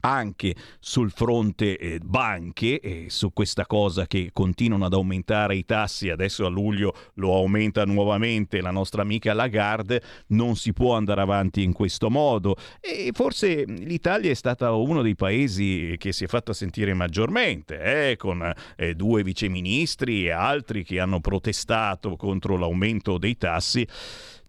Anche sul fronte eh, banche e su questa cosa che continuano ad aumentare i tassi, adesso a luglio lo aumenta nuovamente la nostra amica Lagarde, non si può andare avanti in questo modo e forse l'Italia è stata uno dei paesi che si è fatto sentire maggiormente, eh, con eh, due viceministri e altri che hanno protestato contro l'aumento dei tassi.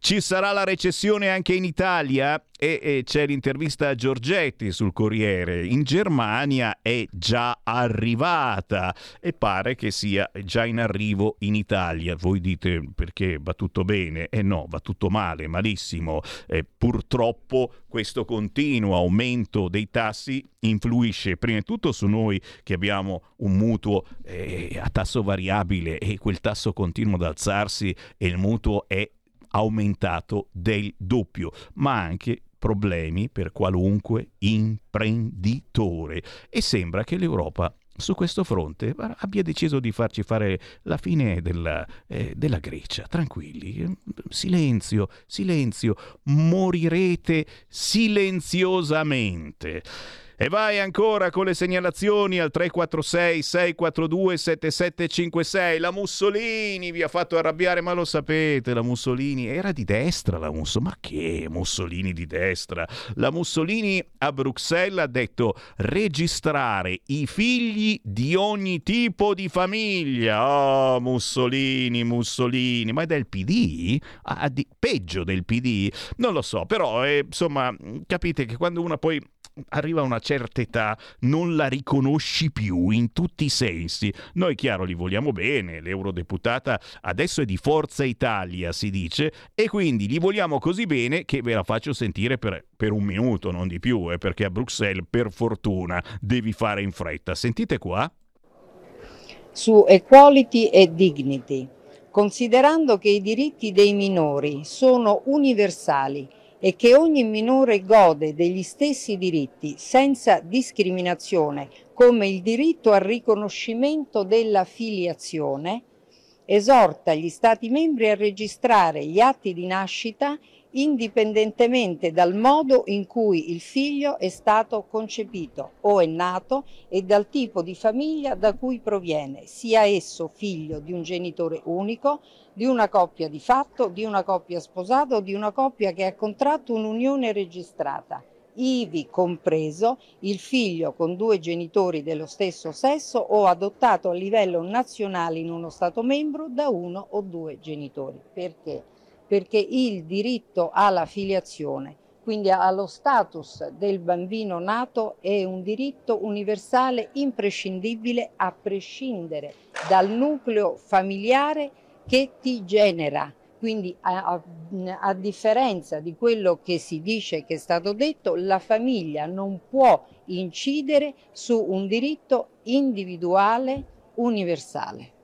Ci sarà la recessione anche in Italia? E, e c'è l'intervista a Giorgetti sul Corriere. In Germania è già arrivata e pare che sia già in arrivo in Italia. Voi dite perché va tutto bene? Eh no, va tutto male, malissimo. Eh, purtroppo questo continuo aumento dei tassi influisce prima di tutto su noi che abbiamo un mutuo eh, a tasso variabile e quel tasso continua ad alzarsi e il mutuo è aumentato del doppio, ma anche problemi per qualunque imprenditore. E sembra che l'Europa su questo fronte abbia deciso di farci fare la fine della, eh, della Grecia. Tranquilli, silenzio, silenzio, morirete silenziosamente. E vai ancora con le segnalazioni al 346 642 7756. La Mussolini vi ha fatto arrabbiare, ma lo sapete, la Mussolini era di destra la Mussolini. Ma che Mussolini di destra? La Mussolini a Bruxelles ha detto registrare i figli di ogni tipo di famiglia. Oh, Mussolini, Mussolini, ma è del PD? Ah, di, peggio del PD? Non lo so, però eh, insomma, capite che quando una poi arriva a una certa età non la riconosci più in tutti i sensi. Noi chiaro li vogliamo bene, l'eurodeputata adesso è di Forza Italia si dice e quindi li vogliamo così bene che ve la faccio sentire per, per un minuto, non di più, eh, perché a Bruxelles per fortuna devi fare in fretta. Sentite qua. su equality e dignity, considerando che i diritti dei minori sono universali e che ogni minore gode degli stessi diritti senza discriminazione, come il diritto al riconoscimento della filiazione, esorta gli Stati membri a registrare gli atti di nascita indipendentemente dal modo in cui il figlio è stato concepito o è nato e dal tipo di famiglia da cui proviene, sia esso figlio di un genitore unico, di una coppia di fatto, di una coppia sposata o di una coppia che ha contratto un'unione registrata, ivi compreso il figlio con due genitori dello stesso sesso o adottato a livello nazionale in uno Stato membro da uno o due genitori. Perché? Perché il diritto alla filiazione, quindi allo status del bambino nato, è un diritto universale imprescindibile a prescindere dal nucleo familiare che ti genera. Quindi a, a- a differenza di quello che si dice che è stato detto, la famiglia non può incidere su un diritto individuale universale.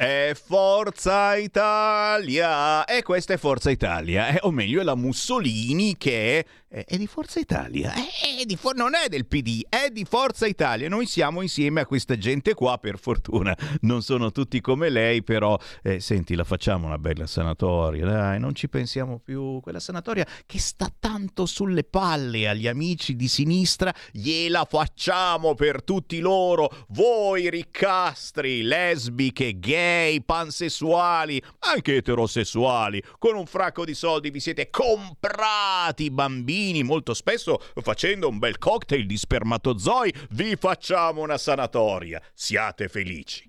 È Forza Italia! E questa è Forza Italia, eh, o meglio è la Mussolini che è, è- di Forza Italia, Eh, è di For- non è del PD, è di Forza Italia. Noi siamo insieme a questa gente qua, per fortuna. Non sono tutti come lei, però eh, senti, la facciamo una bella sanatoria, dai, non ci pensiamo più. Quella sanatoria che sta tanto sulle palle agli amici di sinistra, gliela facciamo per tutti loro, voi riccastri, lesbiche, gay, pansessuali, anche eterosessuali, con un fracco di soldi vi siete comprati i bambini, molto spesso facendo un bel cocktail di spermatozoi, vi facciamo una sanatoria. Siate felici.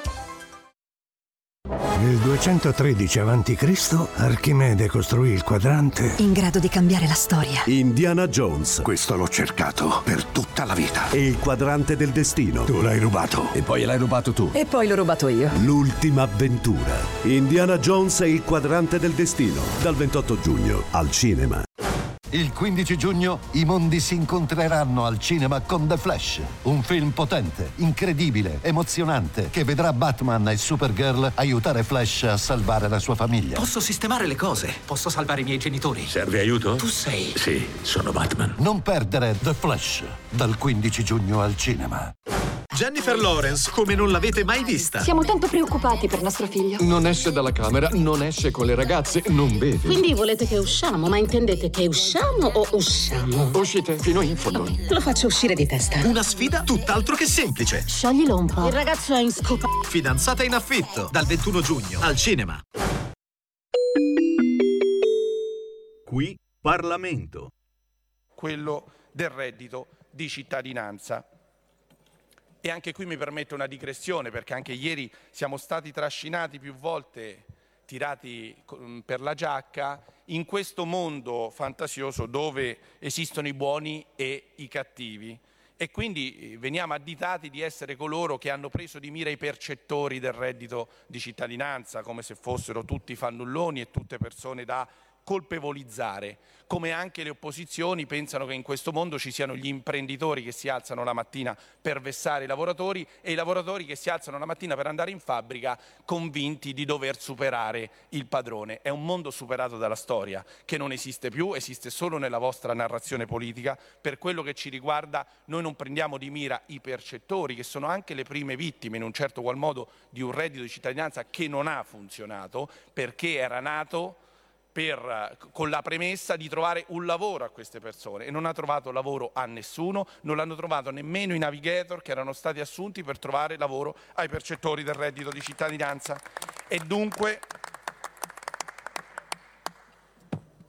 Nel 213 a.C. Archimede costruì il quadrante. In grado di cambiare la storia. Indiana Jones. Questo l'ho cercato per tutta la vita. E il quadrante del destino. Tu l'hai rubato. E poi l'hai rubato tu. E poi l'ho rubato io. L'ultima avventura. Indiana Jones e il quadrante del destino. Dal 28 giugno al cinema. Il 15 giugno i mondi si incontreranno al cinema con The Flash, un film potente, incredibile, emozionante, che vedrà Batman e Supergirl aiutare Flash a salvare la sua famiglia. Posso sistemare le cose. Posso salvare i miei genitori. Serve aiuto? Tu sei. Sì, sono Batman. Non perdere The Flash, dal 15 giugno al cinema. Jennifer Lawrence, come non l'avete mai vista. Siamo tanto preoccupati per nostro figlio. Non esce dalla camera, non esce con le ragazze, non beve. Quindi volete che usciamo, ma intendete che usciamo o usciamo? Uscite fino in fondo. Lo faccio uscire di testa. Una sfida tutt'altro che semplice. Scioglilo un po'. Il ragazzo è in scopa. Fidanzata in affitto, dal 21 giugno, al cinema. Qui Parlamento. quello del reddito di cittadinanza. E anche qui mi permette una digressione perché anche ieri siamo stati trascinati più volte, tirati per la giacca, in questo mondo fantasioso dove esistono i buoni e i cattivi. E quindi eh, veniamo additati di essere coloro che hanno preso di mira i percettori del reddito di cittadinanza, come se fossero tutti fannulloni e tutte persone da colpevolizzare, come anche le opposizioni pensano che in questo mondo ci siano gli imprenditori che si alzano la mattina per vessare i lavoratori e i lavoratori che si alzano la mattina per andare in fabbrica convinti di dover superare il padrone. È un mondo superato dalla storia, che non esiste più, esiste solo nella vostra narrazione politica. Per quello che ci riguarda, noi non prendiamo di mira i percettori, che sono anche le prime vittime, in un certo qual modo, di un reddito di cittadinanza che non ha funzionato, perché era nato per, con la premessa di trovare un lavoro a queste persone e non ha trovato lavoro a nessuno, non l'hanno trovato nemmeno i navigator che erano stati assunti per trovare lavoro ai percettori del reddito di cittadinanza. E dunque,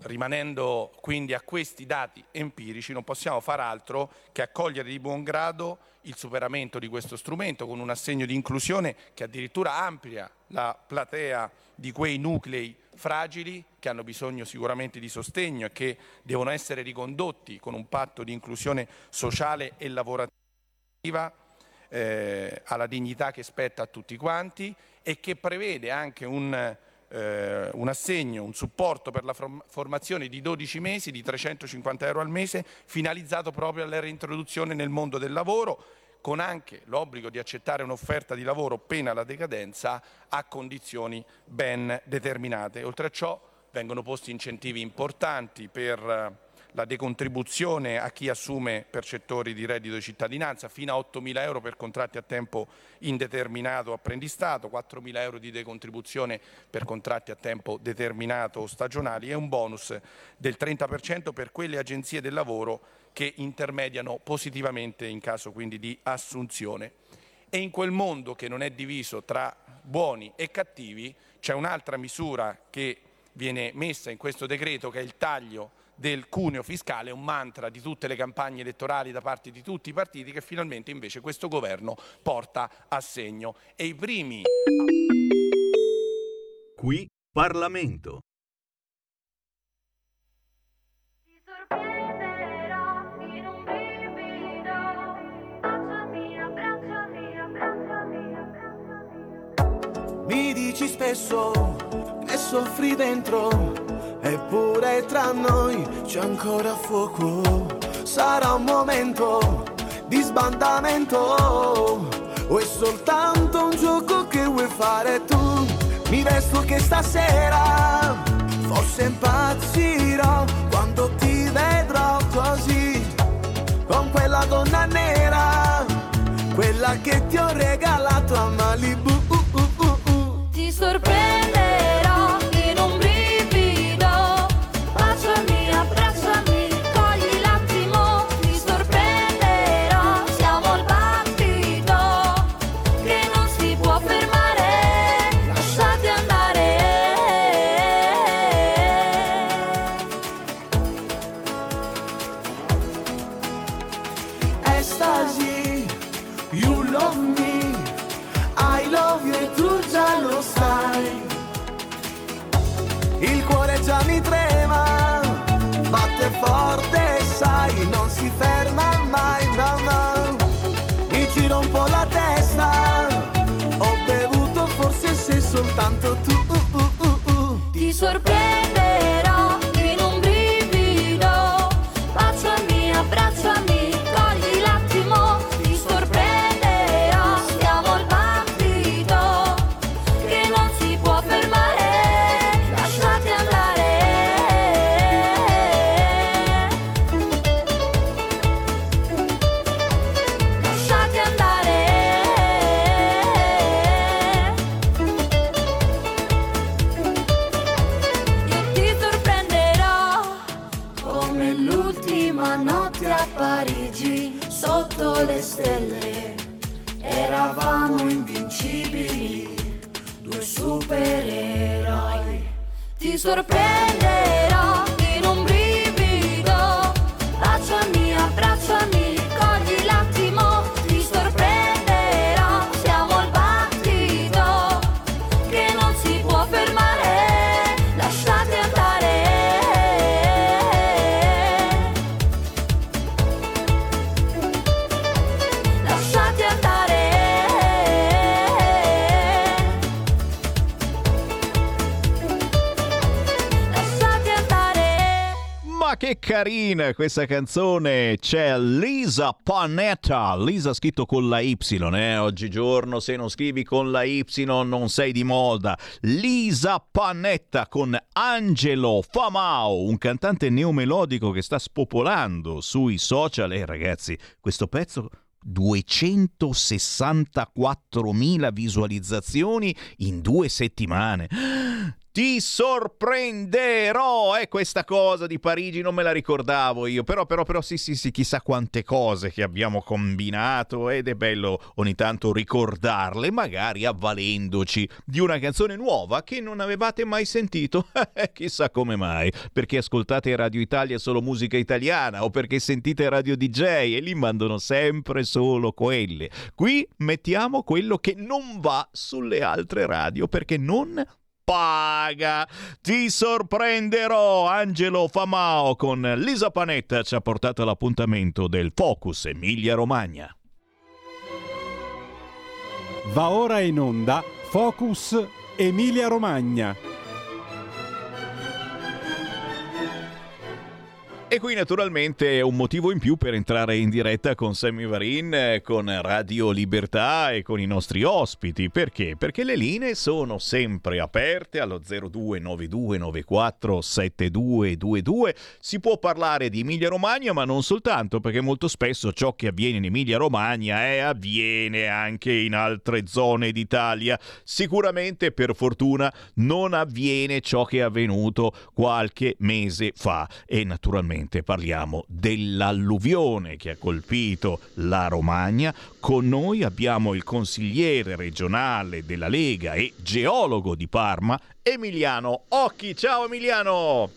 rimanendo quindi a questi dati empirici, non possiamo far altro che accogliere di buon grado il superamento di questo strumento con un assegno di inclusione che addirittura amplia la platea di quei nuclei fragili che hanno bisogno sicuramente di sostegno e che devono essere ricondotti con un patto di inclusione sociale e lavorativa eh, alla dignità che spetta a tutti quanti e che prevede anche un, eh, un assegno, un supporto per la form- formazione di 12 mesi di 350 euro al mese finalizzato proprio alla reintroduzione nel mondo del lavoro con anche l'obbligo di accettare un'offerta di lavoro pena la decadenza a condizioni ben determinate. Oltre a ciò vengono posti incentivi importanti per la decontribuzione a chi assume percettori di reddito di cittadinanza, fino a 8.000 euro per contratti a tempo indeterminato apprendistato, 4.000 euro di decontribuzione per contratti a tempo determinato o stagionali e un bonus del 30% per quelle agenzie del lavoro che intermediano positivamente in caso quindi di assunzione. E in quel mondo che non è diviso tra buoni e cattivi c'è un'altra misura che viene messa in questo decreto che è il taglio del cuneo fiscale, un mantra di tutte le campagne elettorali da parte di tutti i partiti che finalmente invece questo governo porta a segno. E i primi Qui Parlamento. Mi dici spesso che soffri dentro, eppure tra noi c'è ancora fuoco. Sarà un momento di sbandamento, o è soltanto un gioco che vuoi fare tu? Mi resto che stasera forse impazzirò quando ti vedrò così, con quella donna nera, quella che ti ho regalato a Malibu. Ti sorprenderò carina questa canzone! C'è Lisa Panetta, Lisa scritto con la Y, eh? Oggigiorno se non scrivi con la Y non sei di moda. Lisa Panetta con Angelo Famao, un cantante neomelodico che sta spopolando sui social. E ragazzi, questo pezzo 264.000 visualizzazioni in due settimane. Ti sorprenderò! E questa cosa di Parigi non me la ricordavo io, però, però, però, sì, sì, sì, chissà quante cose che abbiamo combinato ed è bello ogni tanto ricordarle, magari avvalendoci di una canzone nuova che non avevate mai sentito. chissà come mai, perché ascoltate Radio Italia solo musica italiana o perché sentite Radio DJ e lì mandano sempre solo quelle. Qui mettiamo quello che non va sulle altre radio perché non paga. Ti sorprenderò. Angelo Famao con Lisa Panetta ci ha portato all'appuntamento del Focus Emilia Romagna. Va ora in onda Focus Emilia Romagna. E qui naturalmente è un motivo in più per entrare in diretta con Sammy Varin, eh, con Radio Libertà e con i nostri ospiti. Perché? Perché le linee sono sempre aperte allo 0292947222. Si può parlare di Emilia Romagna, ma non soltanto, perché molto spesso ciò che avviene in Emilia Romagna eh, avviene anche in altre zone d'Italia. Sicuramente, per fortuna, non avviene ciò che è avvenuto qualche mese fa. E naturalmente parliamo dell'alluvione che ha colpito la Romagna. Con noi abbiamo il consigliere regionale della Lega e geologo di Parma, Emiliano Occhi. Ciao Emiliano!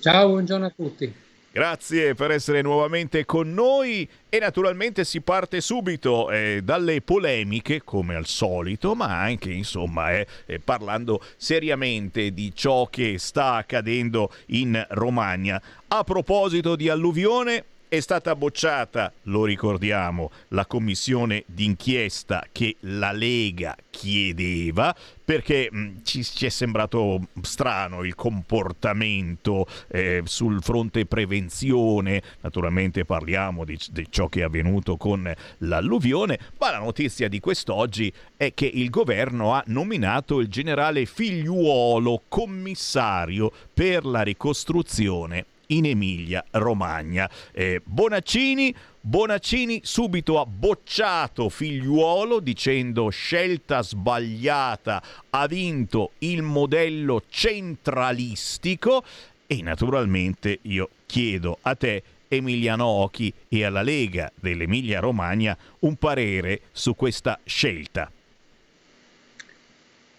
Ciao, buongiorno a tutti. Grazie per essere nuovamente con noi e naturalmente si parte subito eh, dalle polemiche come al solito, ma anche insomma eh, eh, parlando seriamente di ciò che sta accadendo in Romagna. A proposito di alluvione, è stata bocciata, lo ricordiamo, la commissione d'inchiesta che la Lega chiedeva perché ci, ci è sembrato strano il comportamento eh, sul fronte prevenzione. Naturalmente parliamo di, di ciò che è avvenuto con l'alluvione, ma la notizia di quest'oggi è che il governo ha nominato il generale Figliuolo commissario per la ricostruzione in Emilia Romagna. Eh, Bonaccini Bonaccini subito ha bocciato Figliuolo dicendo scelta sbagliata, ha vinto il modello centralistico e naturalmente io chiedo a te Emiliano Ochi e alla Lega dell'Emilia Romagna un parere su questa scelta.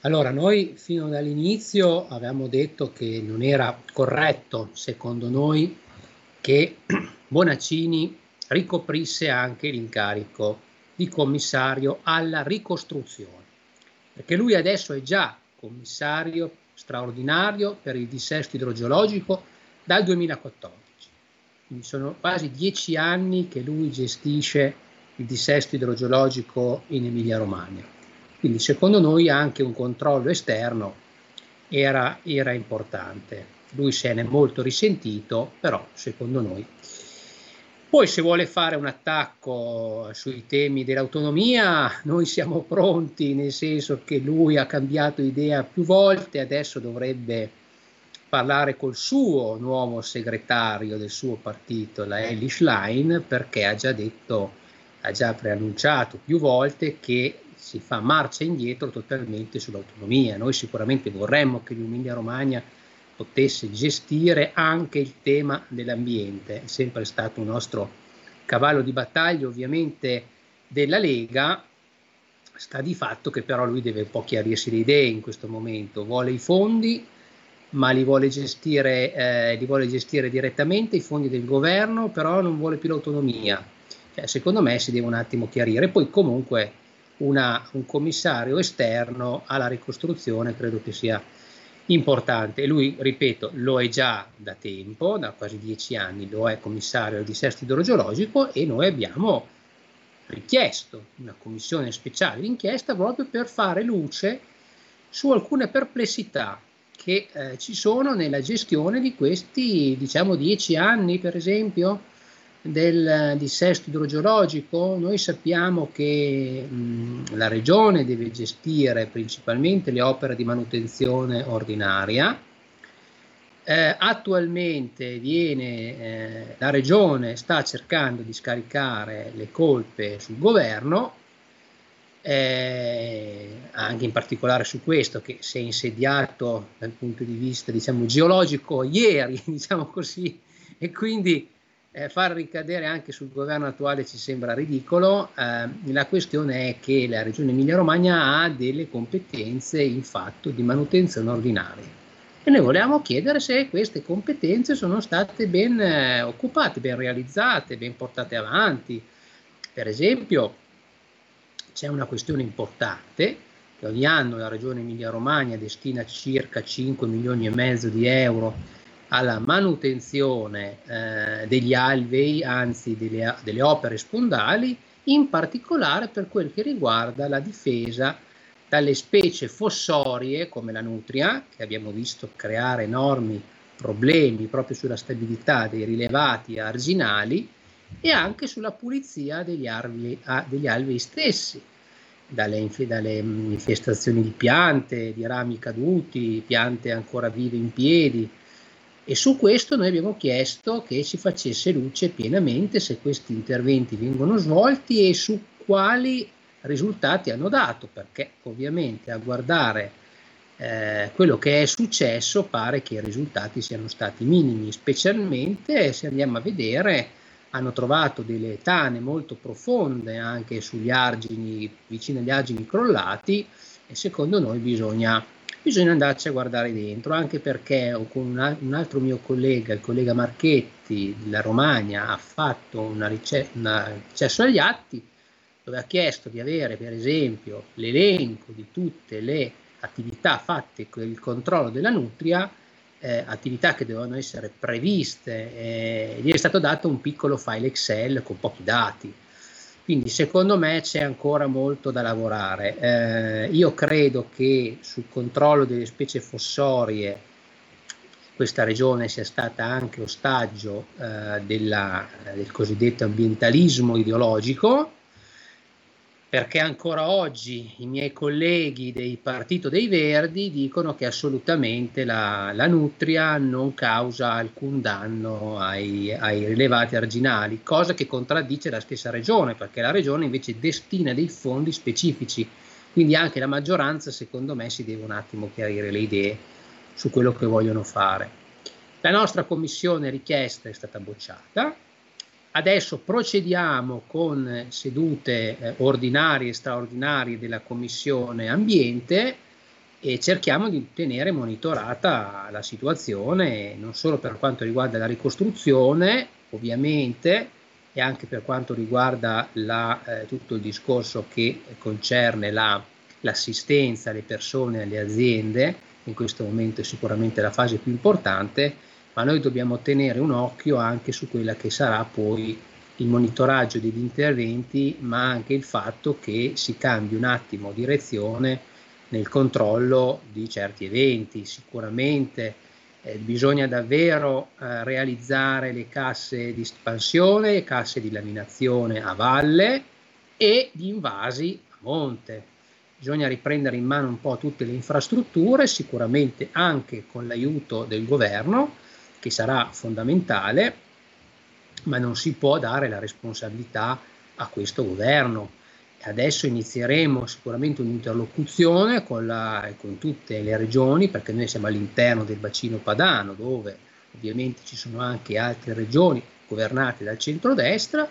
Allora, noi fino dall'inizio avevamo detto che non era corretto, secondo noi, che Bonaccini ricoprisse anche l'incarico di commissario alla ricostruzione, perché lui adesso è già commissario straordinario per il dissesto idrogeologico dal 2014. Quindi sono quasi dieci anni che lui gestisce il dissesto idrogeologico in Emilia-Romagna. Quindi secondo noi anche un controllo esterno era, era importante. Lui se n'è molto risentito, però secondo noi poi se vuole fare un attacco sui temi dell'autonomia, noi siamo pronti, nel senso che lui ha cambiato idea più volte, adesso dovrebbe parlare col suo nuovo segretario del suo partito, la Ellie Schlein, perché ha già detto, ha già preannunciato più volte che si fa marcia indietro totalmente sull'autonomia. Noi sicuramente vorremmo che l'Emilia Romagna potesse gestire anche il tema dell'ambiente, è sempre stato un nostro cavallo di battaglia ovviamente della Lega, sta di fatto che però lui deve un po' chiarirsi le idee in questo momento, vuole i fondi ma li vuole gestire, eh, li vuole gestire direttamente i fondi del governo, però non vuole più l'autonomia. Cioè, secondo me si deve un attimo chiarire. Poi comunque una, un commissario esterno alla ricostruzione credo che sia importante. Lui, ripeto, lo è già da tempo, da quasi dieci anni, lo è commissario al dissesto idrogeologico e noi abbiamo richiesto una commissione speciale d'inchiesta proprio per fare luce su alcune perplessità che eh, ci sono nella gestione di questi, diciamo, dieci anni, per esempio, del dissesto idrogeologico, noi sappiamo che mh, la regione deve gestire principalmente le opere di manutenzione ordinaria. Eh, attualmente viene, eh, la regione sta cercando di scaricare le colpe sul governo, eh, anche in particolare su questo che si è insediato dal punto di vista diciamo, geologico ieri, diciamo così, e quindi eh, far ricadere anche sul governo attuale ci sembra ridicolo. Eh, la questione è che la Regione Emilia-Romagna ha delle competenze in fatto di manutenzione ordinaria e noi volevamo chiedere se queste competenze sono state ben eh, occupate, ben realizzate, ben portate avanti. Per esempio, c'è una questione importante che ogni anno la Regione Emilia-Romagna destina circa 5 milioni e mezzo di euro alla manutenzione eh, degli alvei, anzi delle, delle, opere spondali, in particolare per quel che riguarda la difesa dalle specie fossorie come la nutria, che abbiamo visto creare enormi problemi proprio sulla stabilità dei rilevati arginali e anche sulla pulizia degli ah, degli alvei stessi, dalle, dalle infestazioni di piante, di rami caduti, piante ancora vive in piedi, e su questo noi abbiamo chiesto che ci facesse luce pienamente se questi interventi vengono svolti e su quali risultati hanno dato, perché ovviamente a guardare eh, quello che è successo pare che i risultati siano stati minimi, specialmente se andiamo a vedere hanno trovato delle tane molto profonde anche sugli argini, vicino agli argini crollati e secondo noi bisogna bisogna andarci a guardare dentro, anche perché con un altro mio collega, il collega Marchetti della Romagna, ha fatto un accesso agli atti dove ha chiesto di avere per esempio l'elenco di tutte le attività fatte con il controllo della nutria, eh, attività che dovevano essere previste, eh, gli è stato dato un piccolo file Excel con pochi dati quindi secondo me c'è ancora molto da lavorare. Eh, io credo che sul controllo delle specie fossorie questa regione sia stata anche ostaggio eh, della, del cosiddetto ambientalismo ideologico perché ancora oggi i miei colleghi del Partito dei Verdi dicono che assolutamente la, la nutria non causa alcun danno ai, ai, rilevati arginali, cosa che contraddice la stessa regione, perché la regione invece destina dei fondi specifici, quindi anche la maggioranza secondo me si deve un attimo chiarire le idee su quello che vogliono fare. La nostra commissione richiesta è stata bocciata, Adesso procediamo con sedute eh, ordinarie e straordinarie della Commissione Ambiente e cerchiamo di tenere monitorata la situazione non solo per quanto riguarda la ricostruzione, ovviamente, e anche per quanto riguarda la, eh, tutto il discorso che concerne la, l'assistenza alle persone, alle aziende, in questo momento è sicuramente la fase più importante, ma noi dobbiamo tenere un occhio anche su quella che sarà poi il monitoraggio degli interventi, ma anche il fatto che si cambi un attimo direzione nel controllo di certi eventi. Sicuramente eh, bisogna davvero eh, realizzare le casse di espansione, casse di laminazione a valle e gli invasi a monte. Bisogna riprendere in mano un po' tutte le infrastrutture, sicuramente anche con l'aiuto del governo, che sarà fondamentale, ma non si può dare la responsabilità a questo governo. Adesso inizieremo sicuramente un'interlocuzione con, la, con tutte le regioni, perché noi siamo all'interno del bacino padano, dove ovviamente ci sono anche altre regioni governate dal centrodestra,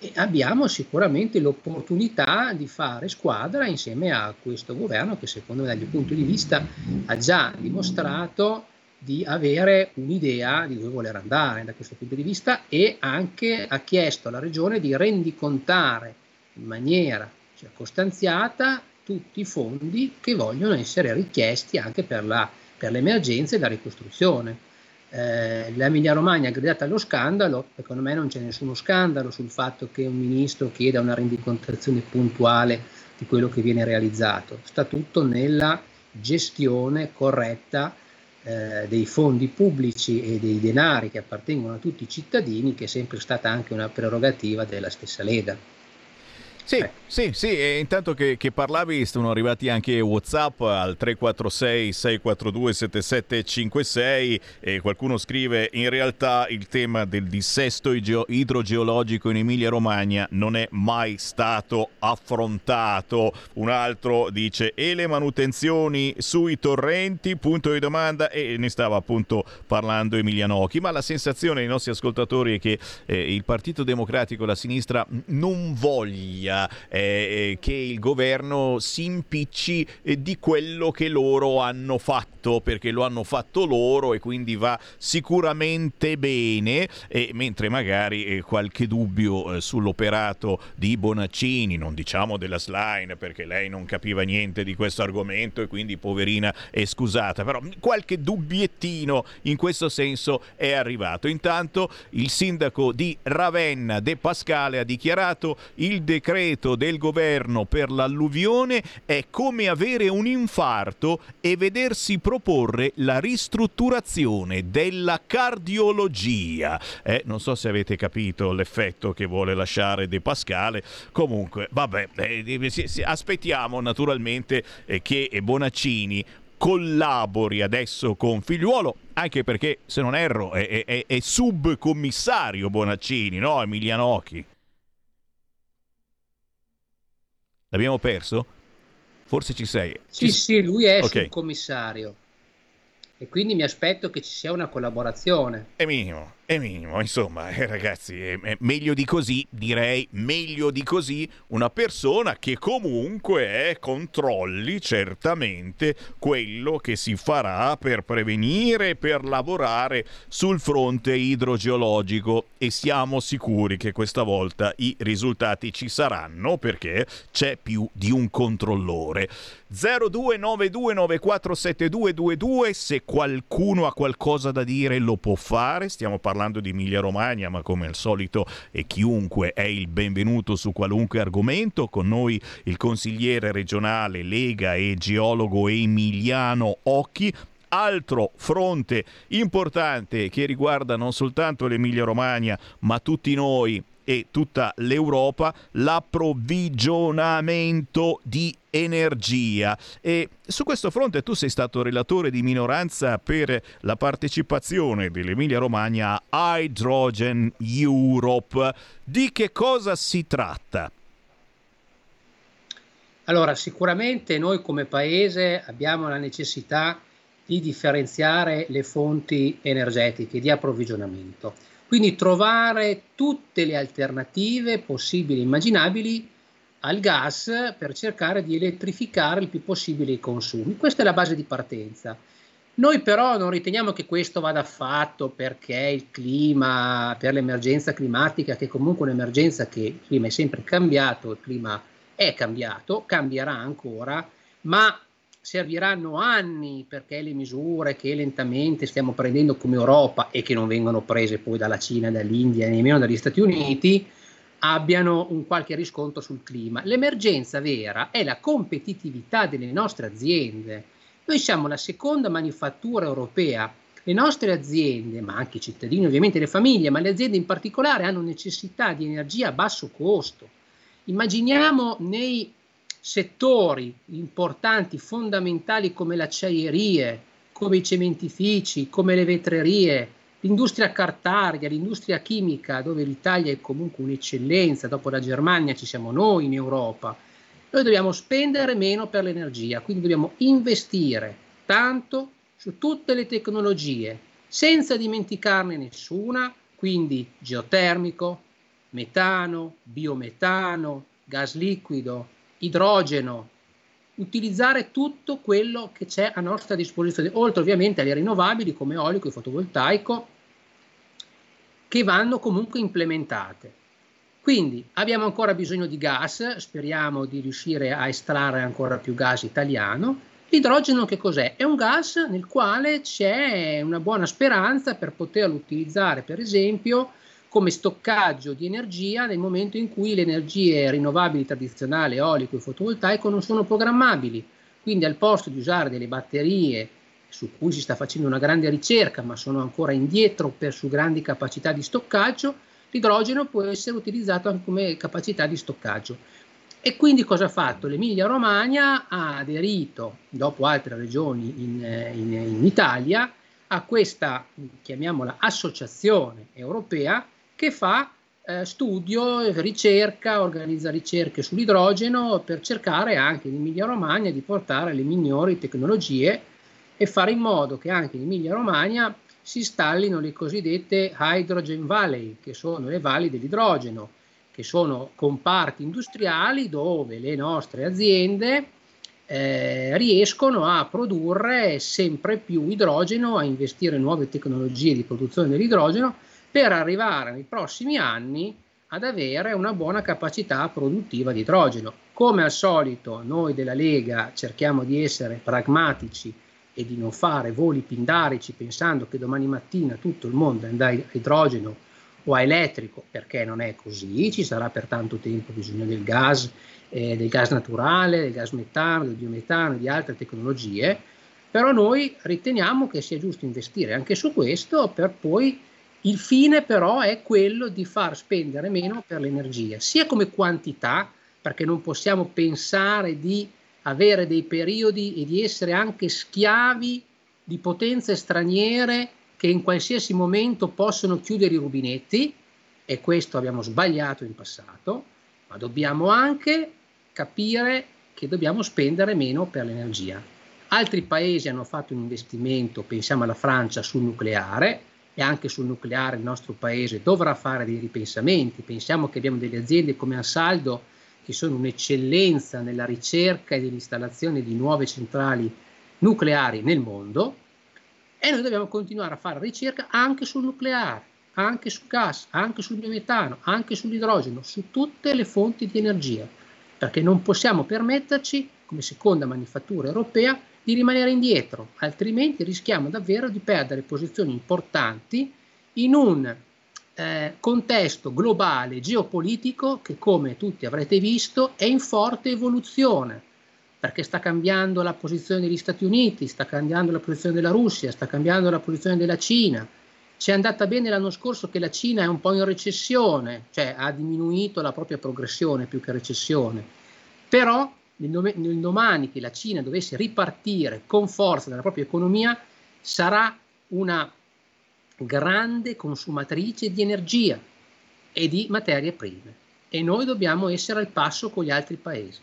e abbiamo sicuramente l'opportunità di fare squadra insieme a questo governo che secondo me dal mio punto di vista ha già dimostrato di avere un'idea di dove voler andare da questo punto di vista e anche ha chiesto alla Regione di rendicontare in maniera circostanziata tutti i fondi che vogliono essere richiesti anche per, la, per l'emergenza e la ricostruzione. Eh, L'Emilia Romagna è gridata allo scandalo, secondo me non c'è nessuno scandalo sul fatto che un ministro chieda una rendicontazione puntuale di quello che viene realizzato, sta tutto nella gestione corretta eh, dei fondi pubblici e dei denari che appartengono a tutti i cittadini, che è sempre stata anche una prerogativa della stessa Lega. Sì, eh. Sì, sì, e intanto che, che, parlavi sono arrivati anche Whatsapp al 346 642 7756 e qualcuno scrive in realtà il tema del dissesto idrogeologico in Emilia Romagna non è mai stato affrontato. Un altro dice e le manutenzioni sui torrenti, punto di domanda e ne stava appunto parlando Emilianocchi, ma la sensazione dei nostri ascoltatori è che eh, il Partito Democratico, la sinistra non voglia eh, che il governo si impicci eh, di quello che loro hanno fatto, perché lo hanno fatto loro e quindi va sicuramente bene, e mentre magari eh, qualche dubbio eh, sull'operato di Bonaccini, non diciamo della Slime perché lei non capiva niente di questo argomento e quindi poverina è scusata, però qualche dubbiettino in questo senso è arrivato. Intanto il sindaco di Ravenna De Pascale ha dichiarato il decreto decreto del governo per l'alluvione è come avere un infarto e vedersi proporre la ristrutturazione della cardiologia. Eh, non so se avete capito l'effetto che vuole lasciare De Pascale. Comunque, vabbè, eh, aspettiamo naturalmente eh, che Bonaccini collabori adesso con Figliuolo, anche perché, se non erro, è, è, è subcommissario Bonaccini, no? Emiliano Occhi. L'abbiamo perso? Forse ci sei. Sì, ci... sì, lui è okay. sul commissario. E quindi mi aspetto che ci sia una collaborazione. È minimo è minimo, insomma, eh, ragazzi, è, è meglio di così, direi, meglio di così una persona che comunque eh, controlli certamente quello che si farà per prevenire per lavorare sul fronte idrogeologico e siamo sicuri che questa volta i risultati ci saranno perché c'è più di un controllore. 0292947222 se qualcuno ha qualcosa da dire lo può fare, stiamo parlando parlando di Emilia Romagna, ma come al solito e chiunque è il benvenuto su qualunque argomento. Con noi il consigliere regionale Lega e geologo Emiliano Occhi. Altro fronte importante che riguarda non soltanto l'Emilia Romagna, ma tutti noi e tutta l'Europa l'approvvigionamento di energia e su questo fronte tu sei stato relatore di minoranza per la partecipazione dell'Emilia Romagna a Hydrogen Europe. Di che cosa si tratta? Allora, sicuramente noi come Paese abbiamo la necessità di differenziare le fonti energetiche di approvvigionamento, quindi trovare tutte le alternative possibili e immaginabili al gas per cercare di elettrificare il più possibile i consumi. Questa è la base di partenza. Noi però non riteniamo che questo vada fatto perché il clima, per l'emergenza climatica, che è comunque un'emergenza che il clima è sempre cambiato, il clima è cambiato, cambierà ancora, ma serviranno anni perché le misure che lentamente stiamo prendendo come Europa e che non vengono prese poi dalla Cina, dall'India e nemmeno dagli Stati Uniti abbiano un qualche riscontro sul clima. L'emergenza vera è la competitività delle nostre aziende. Noi siamo la seconda manifattura europea. Le nostre aziende, ma anche i cittadini, ovviamente le famiglie, ma le aziende in particolare hanno necessità di energia a basso costo. Immaginiamo nei settori importanti, fondamentali come le acciaierie, come i cementifici, come le vetrerie, l'industria cartaria, l'industria chimica, dove l'Italia è comunque un'eccellenza, dopo la Germania ci siamo noi in Europa, noi dobbiamo spendere meno per l'energia, quindi dobbiamo investire tanto su tutte le tecnologie, senza dimenticarne nessuna, quindi geotermico, metano, biometano, gas liquido, idrogeno, utilizzare tutto quello che c'è a nostra disposizione, oltre ovviamente alle rinnovabili come eolico e fotovoltaico, che vanno comunque implementate. Quindi abbiamo ancora bisogno di gas, speriamo di riuscire a estrarre ancora più gas italiano. L'idrogeno che cos'è? È un gas nel quale c'è una buona speranza per poterlo utilizzare, per esempio, come stoccaggio di energia nel momento in cui le energie rinnovabili tradizionali, eolico e fotovoltaico, non sono programmabili. Quindi al posto di usare delle batterie su cui si sta facendo una grande ricerca, ma sono ancora indietro per su grandi capacità di stoccaggio, l'idrogeno può essere utilizzato anche come capacità di stoccaggio. E quindi cosa ha fatto? L'Emilia Romagna ha aderito, dopo altre regioni in, in, in Italia, a questa, chiamiamola, associazione europea che fa eh, studio, ricerca, organizza ricerche sull'idrogeno per cercare anche in Emilia Romagna di portare le migliori tecnologie e fare in modo che anche in Emilia Romagna si installino le cosiddette hydrogen valley, che sono le valli dell'idrogeno, che sono comparti industriali dove le nostre aziende eh, riescono a produrre sempre più idrogeno, a investire in nuove tecnologie di produzione dell'idrogeno per arrivare nei prossimi anni ad avere una buona capacità produttiva di idrogeno. Come al solito noi della Lega cerchiamo di essere pragmatici e di non fare voli pindarici pensando che domani mattina tutto il mondo andrà a idrogeno o a elettrico, perché non è così, ci sarà per tanto tempo bisogno del gas, eh, del gas naturale, del gas metano, del biometano di altre tecnologie, però noi riteniamo che sia giusto investire anche su questo per poi il fine però è quello di far spendere meno per l'energia, sia come quantità, perché non possiamo pensare di avere dei periodi e di essere anche schiavi di potenze straniere che in qualsiasi momento possono chiudere i rubinetti, e questo abbiamo sbagliato in passato, ma dobbiamo anche capire che dobbiamo spendere meno per l'energia. Altri paesi hanno fatto un investimento, pensiamo alla Francia, sul nucleare, e anche sul nucleare il nostro paese dovrà fare dei ripensamenti. Pensiamo che abbiamo delle aziende come Ansaldo che sono un'eccellenza nella ricerca e nell'installazione di nuove centrali nucleari nel mondo e noi dobbiamo continuare a fare ricerca anche sul nucleare, anche sul gas, anche sul biometano, anche sull'idrogeno, su tutte le fonti di energia, perché non possiamo permetterci, come seconda manifattura europea, di rimanere indietro, altrimenti rischiamo davvero di perdere posizioni importanti in un eh, contesto globale geopolitico che, come tutti avrete visto, è in forte evoluzione, perché sta cambiando la posizione degli Stati Uniti, sta cambiando la posizione della Russia, sta cambiando la posizione della Cina Ci è andata bene l'anno scorso che la Cina è un po' in recessione, cioè ha diminuito la propria progressione più che recessione. Però nel, domani che la Cina dovesse ripartire con forza dalla propria economia, sarà una grande consumatrice di energia e di materie prime e noi dobbiamo essere al passo con gli altri paesi.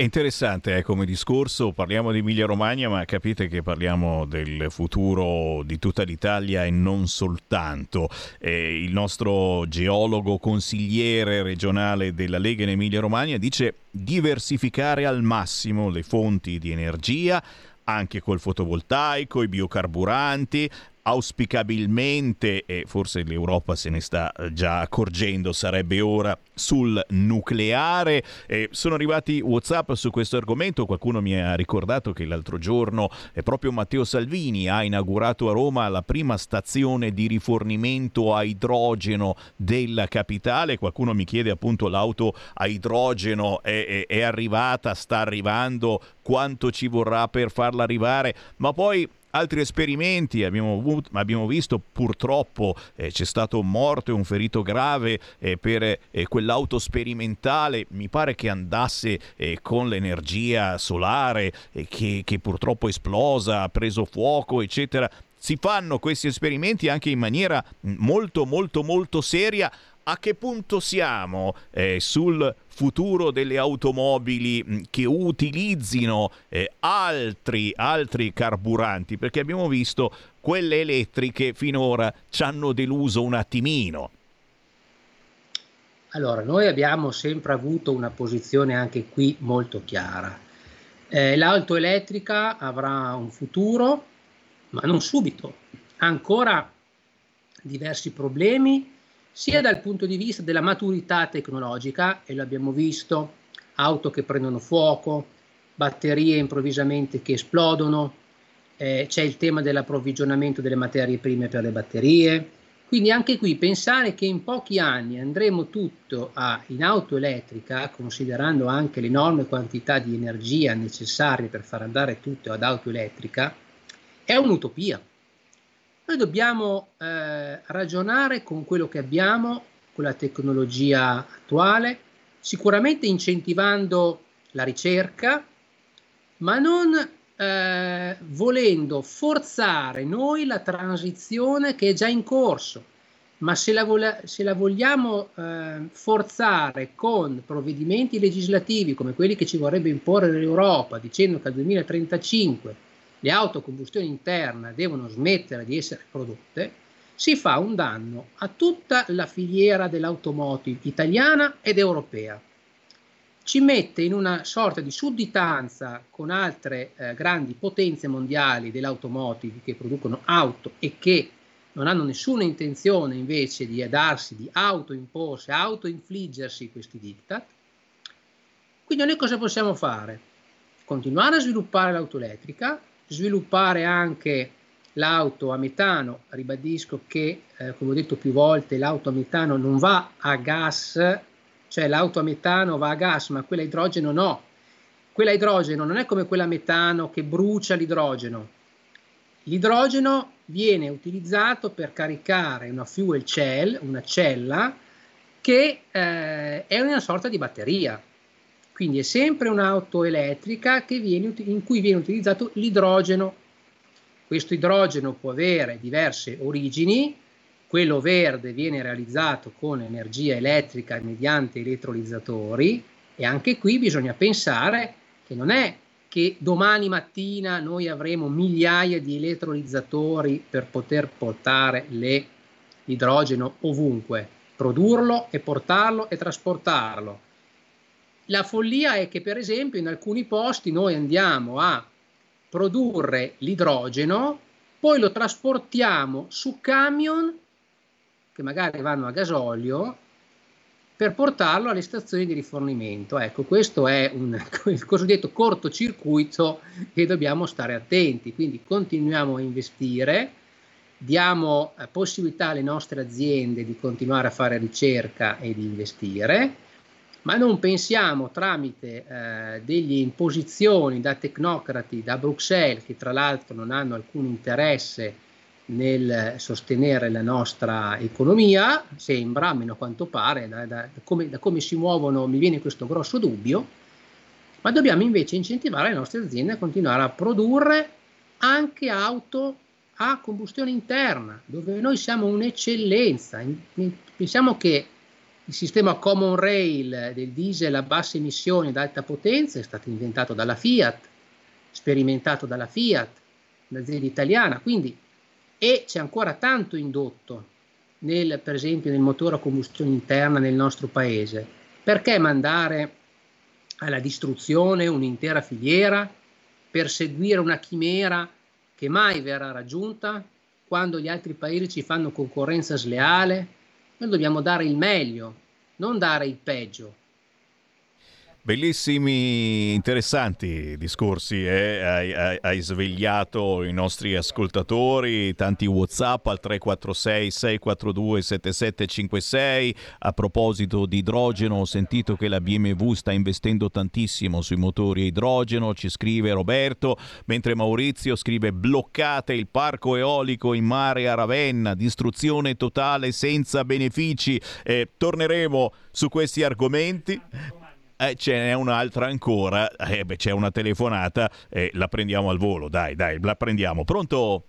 È interessante eh, come discorso, parliamo di Emilia Romagna, ma capite che parliamo del futuro di tutta l'Italia e non soltanto. Eh, il nostro geologo consigliere regionale della Lega in Emilia Romagna dice diversificare al massimo le fonti di energia, anche col fotovoltaico, i biocarburanti, auspicabilmente, e forse l'Europa se ne sta eh, già accorgendo, sarebbe ora sul nucleare. Eh, sono arrivati WhatsApp su questo argomento, qualcuno mi ha ricordato che l'altro giorno eh, proprio Matteo Salvini ha inaugurato a Roma la prima stazione di rifornimento a idrogeno della capitale, qualcuno mi chiede appunto l'auto a idrogeno è, è, è arrivata, sta arrivando, quanto ci vorrà per farla arrivare, ma poi altri esperimenti abbiamo, abbiamo visto purtroppo eh, c'è stato un morto e un ferito grave eh, per eh, quell'auto sperimentale mi pare che andasse eh, con l'energia solare eh, che, che purtroppo è esplosa ha preso fuoco eccetera. Si fanno questi esperimenti anche in maniera molto molto molto seria a che punto siamo eh, sul futuro delle automobili mh, che utilizzino eh, altri, altri carburanti? Perché abbiamo visto quelle elettriche finora ci hanno deluso un attimino. Allora, noi abbiamo sempre avuto una posizione anche qui molto chiara. Eh, l'auto elettrica avrà un futuro, ma non subito. Ha ancora diversi problemi sia dal punto di vista della maturità tecnologica, e lo abbiamo visto, auto che prendono fuoco, batterie improvvisamente che esplodono, eh, c'è il tema dell'approvvigionamento delle materie prime per le batterie. Quindi anche qui pensare che in pochi anni andremo tutto a, in auto elettrica, considerando anche l'enorme quantità di energia necessaria per far andare tutto ad auto elettrica, è un'utopia. Noi dobbiamo eh, ragionare con quello che abbiamo, con la tecnologia attuale, sicuramente incentivando la ricerca, ma non eh, volendo forzare noi la transizione che è già in corso. Ma se la, vol- se la vogliamo eh, forzare con provvedimenti legislativi come quelli che ci vorrebbe imporre l'Europa, dicendo che al 2035 le auto a combustione interna devono smettere di essere prodotte, si fa un danno a tutta la filiera dell'automotive italiana ed europea. Ci mette in una sorta di sudditanza con altre eh, grandi potenze mondiali dell'automotive che producono auto e che non hanno nessuna intenzione invece di darsi di autoimporsi, autoinfliggersi questi diktat. Quindi noi cosa possiamo fare? Continuare a sviluppare l'auto elettrica, sviluppare anche l'auto a metano, ribadisco che, eh, come ho detto più volte, l'auto a metano non va a gas, cioè l'auto a metano va a gas, ma quella a idrogeno no. Quella a idrogeno non è come quella a metano che brucia l'idrogeno. L'idrogeno viene utilizzato per caricare una fuel cell, una cella, che eh, è una sorta di batteria. Quindi è sempre un'auto elettrica viene, in cui viene utilizzato l'idrogeno. Questo idrogeno può avere diverse origini, quello verde viene realizzato con energia elettrica mediante elettrolizzatori e anche qui bisogna pensare che non è che domani mattina noi avremo migliaia di elettrolizzatori per poter portare l'idrogeno ovunque, produrlo e portarlo e trasportarlo la follia è che per esempio in alcuni posti noi andiamo a produrre l'idrogeno, poi lo trasportiamo su camion che magari vanno a gasolio per portarlo alle stazioni di rifornimento. Ecco, questo è un, il cosiddetto cortocircuito che dobbiamo stare attenti, quindi continuiamo a investire, diamo eh, possibilità alle nostre aziende di continuare a fare ricerca e di investire ma non pensiamo tramite eh, delle imposizioni da tecnocrati da Bruxelles, che tra l'altro non hanno alcun interesse nel sostenere la nostra economia, sembra, almeno a quanto pare, da, da- come, da come si muovono mi viene questo grosso dubbio, ma dobbiamo invece incentivare le nostre aziende a continuare a produrre anche auto a combustione interna, dove noi siamo un'eccellenza. Pensiamo che il sistema Common Rail del diesel a basse emissioni ad alta potenza è stato inventato dalla Fiat, sperimentato dalla Fiat, un'azienda italiana, quindi e c'è ancora tanto indotto nel, per esempio nel motore a combustione interna nel nostro paese. Perché mandare alla distruzione un'intera filiera per seguire una chimera che mai verrà raggiunta quando gli altri paesi ci fanno concorrenza sleale? Noi dobbiamo dare il meglio, non dare il peggio. Bellissimi, interessanti discorsi, eh? hai, hai- hai svegliato i nostri ascoltatori, tanti Whatsapp al 346 642 7756. A proposito di idrogeno, ho sentito che la BMW sta investendo tantissimo sui motori a idrogeno, ci scrive Roberto, mentre Maurizio scrive bloccate il parco eolico in mare a Ravenna, distruzione totale senza benefici. Eh, torneremo su questi argomenti. Eh, ce n'è un'altra ancora, eh, beh, c'è una telefonata, eh, la prendiamo al volo, dai, dai, la prendiamo. Pronto?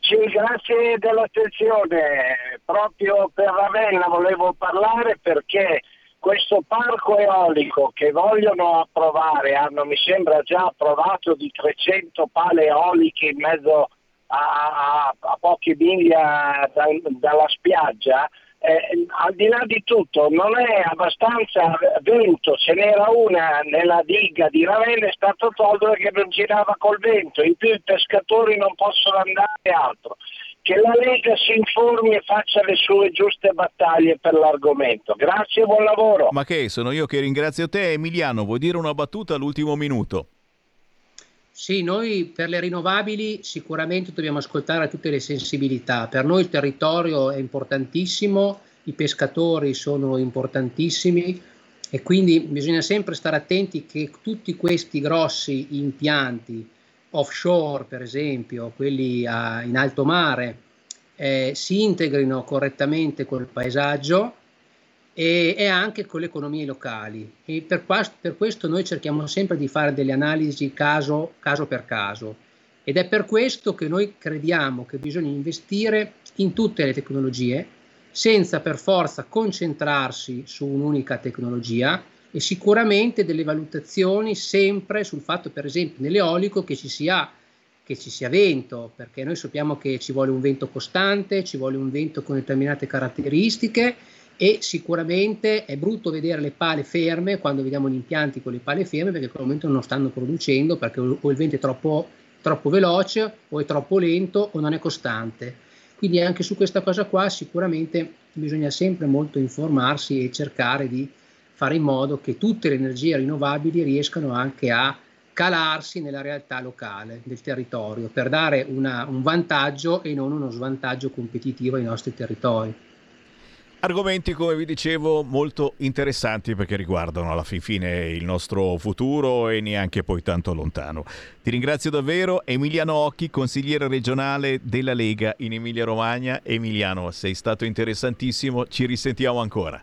Sì, grazie dell'attenzione. Proprio per Ravenna volevo parlare perché questo parco eolico che vogliono approvare, hanno mi sembra già approvato di 300 pale eoliche in mezzo a, a- a poche miglia da- dalla spiaggia, eh, al di là di tutto non è abbastanza vento, ce n'era una nella diga di Ravenna è stato tolto perché non girava col vento, in più i pescatori non possono andare altro. Che la Lega si informi e faccia le sue giuste battaglie per l'argomento. Grazie e buon lavoro. Ma che, sono io che ringrazio te. Emiliano, vuoi dire una battuta all'ultimo minuto? Sì, noi per le rinnovabili sicuramente dobbiamo ascoltare tutte le sensibilità. Per noi il territorio è importantissimo, i pescatori sono importantissimi e quindi bisogna sempre stare attenti che tutti questi grossi impianti offshore, per esempio, quelli a- in alto mare, eh, si integrino correttamente col paesaggio e, e anche con le economie locali. E per, qua- per questo noi cerchiamo sempre di fare delle analisi caso, caso per caso. Ed è per questo che noi crediamo che bisogna investire in tutte le tecnologie, senza per forza concentrarsi su un'unica tecnologia e sicuramente delle valutazioni sempre sul fatto, per esempio, nell'eolico che ci sia che ci sia vento, perché noi sappiamo che ci vuole un vento costante, ci vuole un vento con determinate caratteristiche e sicuramente è brutto vedere le pale ferme quando vediamo gli impianti con le pale ferme perché in quel momento non stanno producendo perché o il vento è troppo, troppo veloce o è troppo lento o non è costante. Quindi anche su questa cosa qua sicuramente bisogna sempre molto informarsi e cercare di fare in modo che tutte le energie rinnovabili riescano anche a calarsi nella realtà locale del territorio per dare una- un vantaggio e non uno svantaggio competitivo ai nostri territori. Argomenti, come vi dicevo, molto interessanti perché riguardano alla fin fine il nostro futuro e neanche poi tanto lontano. Ti ringrazio davvero, Emiliano Occhi, consigliere regionale della Lega in Emilia-Romagna. Emiliano, sei stato interessantissimo, ci risentiamo ancora.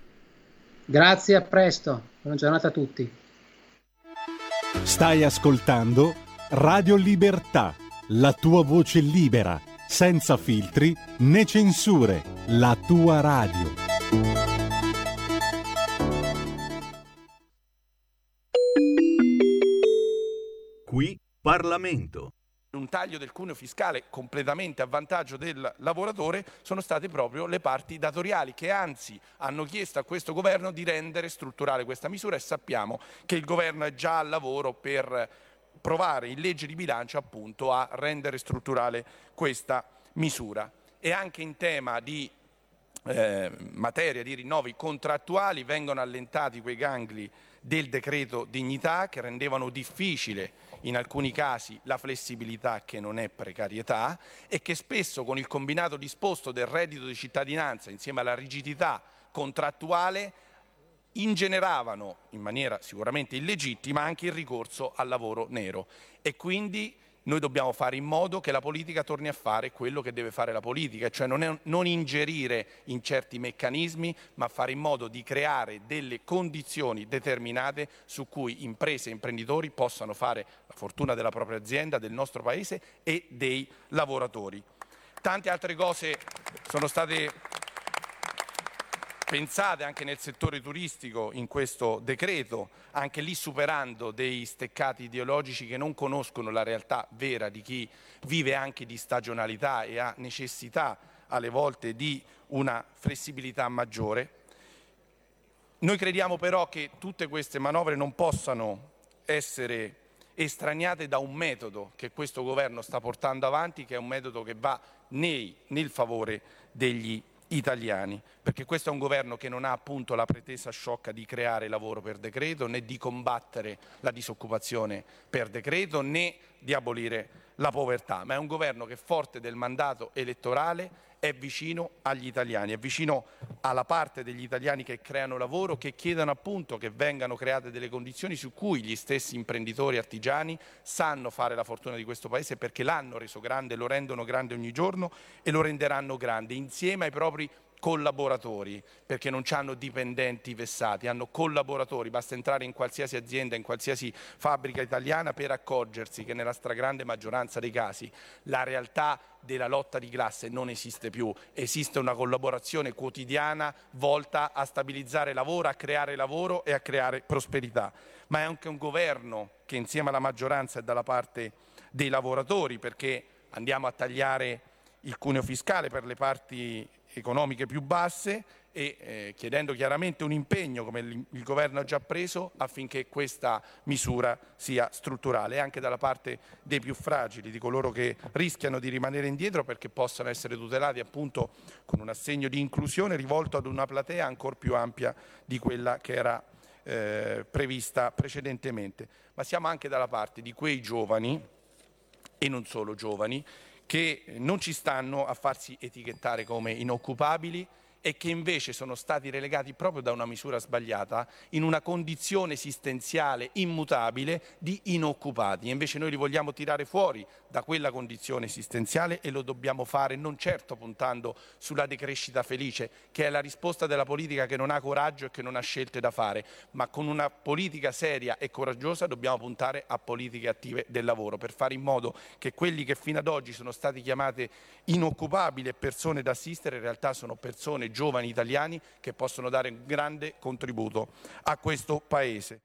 Grazie, a presto, buona giornata a tutti. Stai ascoltando Radio Libertà, la tua voce libera, senza filtri né censure, la tua radio. Qui Parlamento. un taglio del cuneo fiscale completamente a vantaggio del lavoratore sono state proprio le parti datoriali che anzi hanno chiesto a questo governo di rendere strutturale questa misura e sappiamo che il governo è già al lavoro per provare in legge di bilancio appunto a rendere strutturale questa misura. E anche in tema di eh, materia di rinnovi contrattuali vengono allentati quei gangli del decreto dignità che rendevano difficile in alcuni casi la flessibilità che non è precarietà e che spesso con il combinato disposto del reddito di cittadinanza insieme alla rigidità contrattuale ingeneravano in maniera sicuramente illegittima anche il ricorso al lavoro nero. E quindi noi dobbiamo fare in modo che la politica torni a fare quello che deve fare la politica, cioè non, è- non ingerire in certi meccanismi, ma fare in modo di creare delle condizioni determinate su cui imprese e imprenditori possano fare la fortuna della propria azienda, del nostro paese e dei lavoratori. Tante altre cose sono state pensate anche nel settore turistico in questo decreto, anche lì superando dei steccati ideologici che non conoscono la realtà vera di chi vive anche di stagionalità e ha necessità alle volte di una flessibilità maggiore. Noi crediamo però che tutte queste manovre non possano essere estraniate da un metodo che questo governo sta portando avanti, che è un metodo che va nei- nel favore degli italiani, perché questo è un governo che non ha appunto la pretesa sciocca di creare lavoro per decreto, né di combattere la disoccupazione per decreto, né di abolire la povertà, ma è un governo che forte del mandato elettorale è vicino agli italiani, è vicino alla parte degli italiani che creano lavoro, che chiedono appunto che vengano create delle condizioni su cui gli stessi imprenditori artigiani sanno fare la fortuna di questo Paese perché l'hanno reso grande, lo rendono grande ogni giorno e lo renderanno grande insieme ai propri collaboratori, perché non hanno dipendenti vessati, hanno collaboratori, basta entrare in qualsiasi azienda, in qualsiasi fabbrica italiana per accorgersi che nella stragrande maggioranza dei casi la realtà della lotta di classe non esiste più, esiste una collaborazione quotidiana volta a stabilizzare lavoro, a creare lavoro e a creare prosperità, ma è anche un governo che insieme alla maggioranza è dalla parte dei lavoratori perché andiamo a tagliare il cuneo fiscale per le parti economiche più basse e eh, chiedendo chiaramente un impegno come il, il governo ha già preso affinché questa misura sia strutturale anche dalla parte dei più fragili, di coloro che rischiano di rimanere indietro perché possano essere tutelati appunto con un assegno di inclusione rivolto ad una platea ancora più ampia di quella che era eh, prevista precedentemente. Ma siamo anche dalla parte di quei giovani e non solo giovani che non ci stanno a farsi etichettare come inoccupabili e che invece sono stati relegati proprio da una misura sbagliata in una condizione esistenziale immutabile di inoccupati. E invece noi li vogliamo tirare fuori da quella condizione esistenziale e lo dobbiamo fare non certo puntando sulla decrescita felice, che è la risposta della politica che non ha coraggio e che non ha scelte da fare, ma con una politica seria e coraggiosa dobbiamo puntare a politiche attive del lavoro per fare in modo che quelli che fino ad oggi sono stati chiamati inoccupabili e persone da assistere in realtà sono persone giovani italiani che possono dare un grande contributo a questo Paese.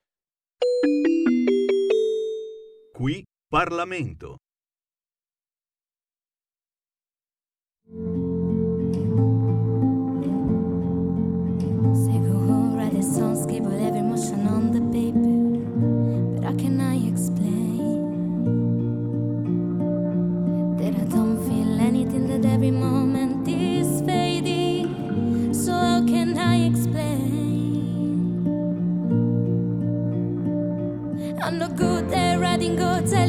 Qui Parlamento. I'm no good at writing go tell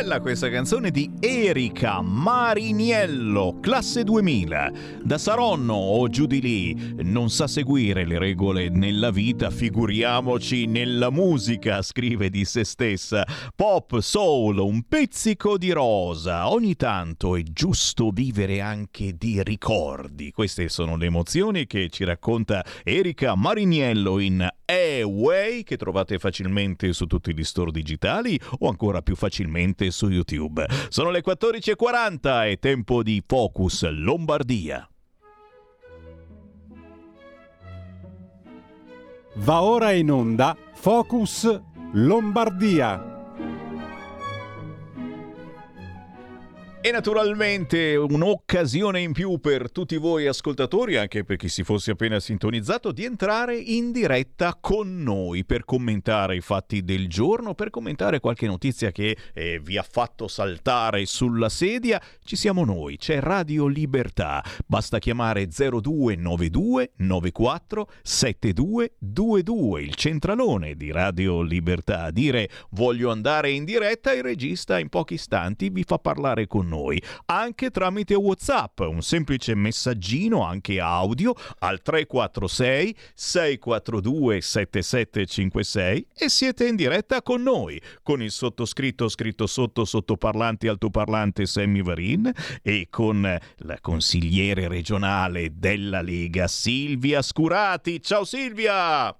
Bella, questa canzone di Erika Mariniello, classe 2000. Da Saronno o giù di lì, non sa seguire le regole nella vita, figuriamoci nella musica, scrive di se stessa. Pop, soul, un pizzico di rosa. Ogni tanto è giusto vivere anche di ricordi. Queste sono le emozioni che ci racconta Erika Mariniello in Away, che trovate facilmente su tutti gli store digitali o ancora più facilmente su YouTube. Sono le 14.40 e tempo di Focus Lombardia. Va ora in onda Focus Lombardia. E naturalmente un'occasione in più per tutti voi ascoltatori, anche per chi si fosse appena sintonizzato, di entrare in diretta con noi per commentare i fatti del giorno, per commentare qualche notizia che eh, vi ha fatto saltare sulla sedia. Ci siamo noi, c'è Radio Libertà. Basta chiamare 0292 94 7222, il centralone di Radio Libertà. Dire voglio andare in diretta, il regista in pochi istanti vi fa parlare con noi, anche tramite WhatsApp, un semplice messaggino anche audio al 346 642 7756 e siete in diretta con noi, con il sottoscritto scritto sotto sottoparlante altoparlante Sammy Varin e con la consigliere regionale della Lega Silvia Scurati. Ciao Silvia!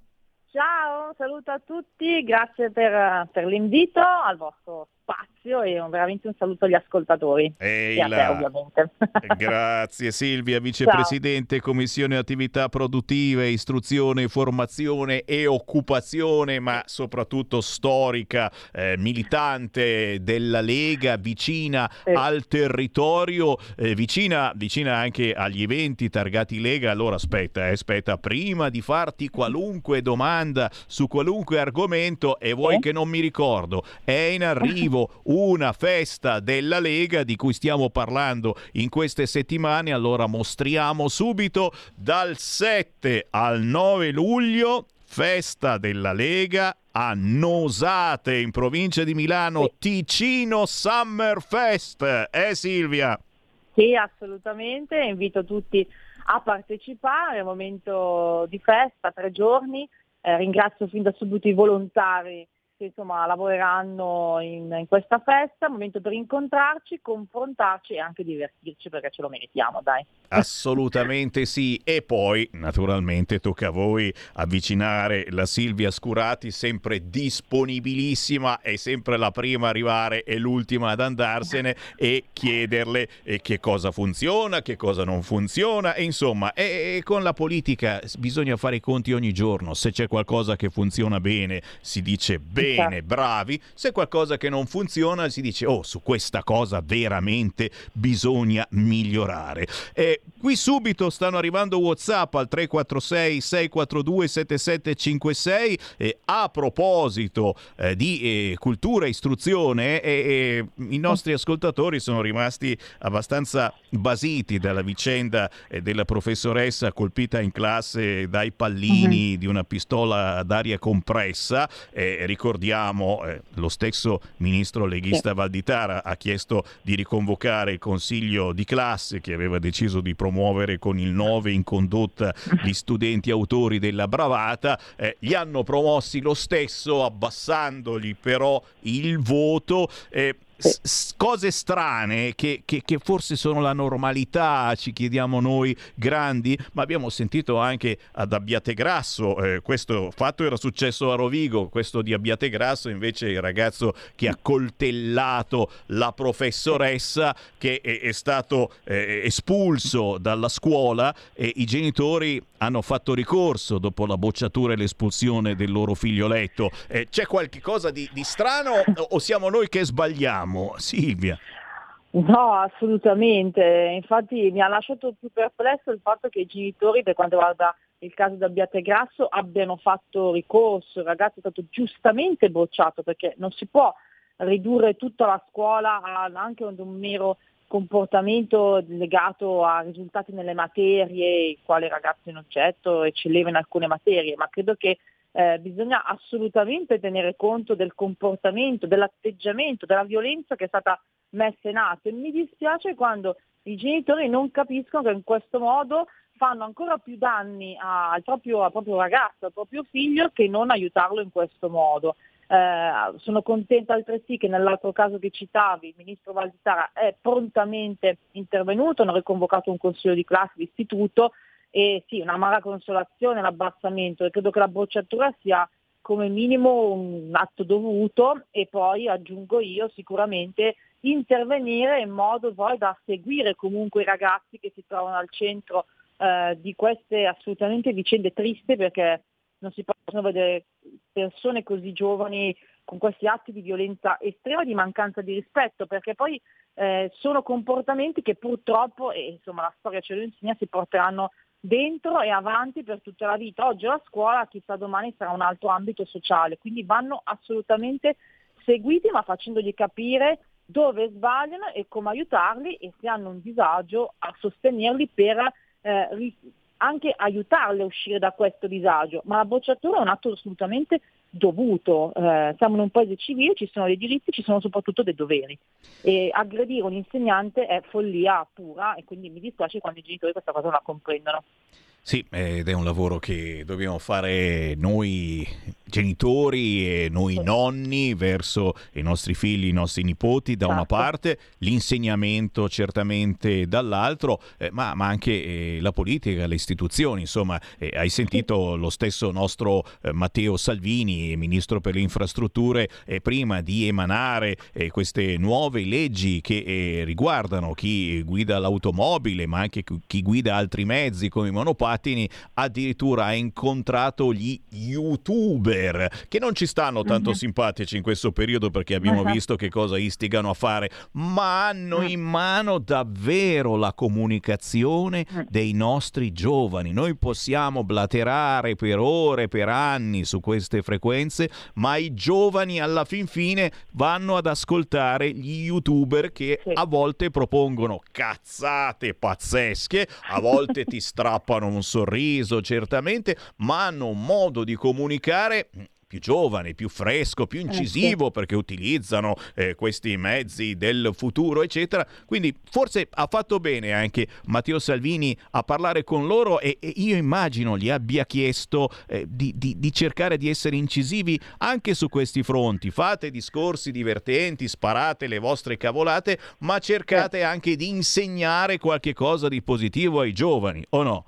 Ciao, saluto a tutti, grazie per, per l'invito al vostro spazio e un- veramente un saluto agli ascoltatori. Ehi e a te ovviamente. Grazie Silvia, vicepresidente Commissione Attività Produttive, Istruzione, Formazione e Occupazione, ma soprattutto storica, eh, militante della Lega, vicina al territorio, eh, vicina, vicina anche agli eventi targati Lega. Allora aspetta, eh, aspetta, prima di farti qualunque domanda su qualunque argomento e vuoi che non mi ricordo, è in arrivo una festa della Lega di cui stiamo parlando in queste settimane, allora mostriamo subito dal 7 al 9 luglio festa della Lega a Nosate in provincia di Milano, Ticino Summer Fest. Eh Silvia? Sì, assolutamente, invito tutti a partecipare, è un momento di festa, tre giorni, Eh, ringrazio fin da subito i volontari che insomma lavoreranno in, in questa festa, momento per incontrarci, confrontarci e anche divertirci perché ce lo meritiamo, dai. Assolutamente sì. E poi, naturalmente, tocca a voi avvicinare la Silvia Scurati, sempre disponibilissima, è sempre la prima a arrivare e l'ultima ad andarsene, e chiederle eh, che cosa funziona, che cosa non funziona. E insomma, e, e con la politica bisogna fare i conti ogni giorno. Se c'è qualcosa che funziona bene, si dice bene, bravi. Se qualcosa che non funziona, si dice, oh, su questa cosa veramente bisogna migliorare. E qui subito stanno arrivando WhatsApp al 346 642 7756 e a proposito eh, di eh, cultura e istruzione eh, eh, i nostri ascoltatori sono rimasti abbastanza basiti dalla vicenda eh, della professoressa colpita in classe dai pallini di una pistola ad aria compressa Eh, ricordiamo eh, lo stesso ministro leghista Valditara ha chiesto di riconvocare il consiglio di classe che aveva deciso di promuovere con il 9 in condotta gli studenti autori della bravata, eh, li hanno promossi lo stesso abbassandogli però il voto. eh, s- cose strane che, che, che, forse sono la normalità, ci chiediamo noi grandi, ma abbiamo sentito anche ad Abbiategrasso, eh, questo fatto era successo a Rovigo, questo di Abbiategrasso invece il ragazzo che ha coltellato la professoressa che è, è stato eh, espulso dalla scuola e i genitori hanno fatto ricorso dopo la bocciatura e l'espulsione del loro figlioletto. Eh, c'è qualche cosa di, di strano o siamo noi che sbagliamo? Silvia. No, assolutamente. Infatti mi ha lasciato più perplesso il fatto che i genitori, per quanto riguarda il caso di Abbiategrasso, abbiano fatto ricorso. Il ragazzo è stato giustamente bocciato perché non si può ridurre tutta la scuola anche ad un mero comportamento legato a risultati nelle materie, quale ragazzo in oggetto eccelleva in alcune materie, ma credo che eh, bisogna assolutamente tenere conto del comportamento, dell'atteggiamento, della violenza che è stata messa in atto e mi dispiace quando i genitori non capiscono che in questo modo fanno ancora più danni al proprio, al proprio ragazzo, al proprio figlio che non aiutarlo in questo modo. Eh, sono contenta altresì che nell'altro caso che citavi il ministro Valditara è prontamente intervenuto, hanno riconvocato un consiglio di classe d'istituto e sì, una mala consolazione, l'abbassamento e credo che la bocciatura sia come minimo un atto dovuto e poi aggiungo io sicuramente intervenire in modo poi da seguire comunque i ragazzi che si trovano al centro eh, di queste assolutamente vicende triste perché non si possono vedere persone così giovani con questi atti di violenza estrema, di mancanza di rispetto, perché poi eh, sono comportamenti che purtroppo, e insomma la storia ce lo insegna, si porteranno dentro e avanti per tutta la vita. Oggi la scuola, chissà domani sarà un altro ambito sociale, quindi vanno assolutamente seguiti ma facendogli capire dove sbagliano e come aiutarli e se hanno un disagio a sostenerli per eh, anche aiutarle a uscire da questo disagio, ma la bocciatura è un atto assolutamente dovuto. Eh, siamo in un paese civile, ci sono dei diritti, ci sono soprattutto dei doveri. E aggredire un insegnante è follia pura e quindi mi dispiace quando i genitori questa cosa non la comprendono. Sì, ed è un lavoro che dobbiamo fare noi genitori e noi nonni verso i nostri figli, i nostri nipoti da una parte, l'insegnamento certamente dall'altro, eh, ma, ma, anche eh, la politica, le istituzioni. Insomma, eh, hai sentito lo stesso nostro eh, Matteo Salvini, ministro per le infrastrutture, eh, prima di emanare eh, queste nuove leggi che riguardano chi guida l'automobile, ma anche chi guida altri mezzi come i monopattini, addirittura ha incontrato gli youtuber che non ci stanno tanto uh-huh. simpatici in questo periodo perché abbiamo uh-huh. visto che cosa istigano a fare, ma hanno uh-huh. in mano davvero la comunicazione dei nostri giovani. Noi possiamo blaterare per ore, per anni su queste frequenze, ma i giovani alla fin fine vanno ad ascoltare gli youtuber che a volte propongono cazzate pazzesche, a volte ti strappano un sorriso certamente, ma hanno un modo di comunicare più giovane, più fresco, più incisivo eh, perché utilizzano eh, questi mezzi del futuro, eccetera. Quindi forse ha fatto bene anche Matteo Salvini a parlare con loro e, e io immagino gli abbia chiesto eh, di, di, di, cercare di essere incisivi anche su questi fronti. Fate discorsi divertenti, sparate le vostre cavolate, ma cercate anche di insegnare qualche cosa di positivo ai giovani, o no?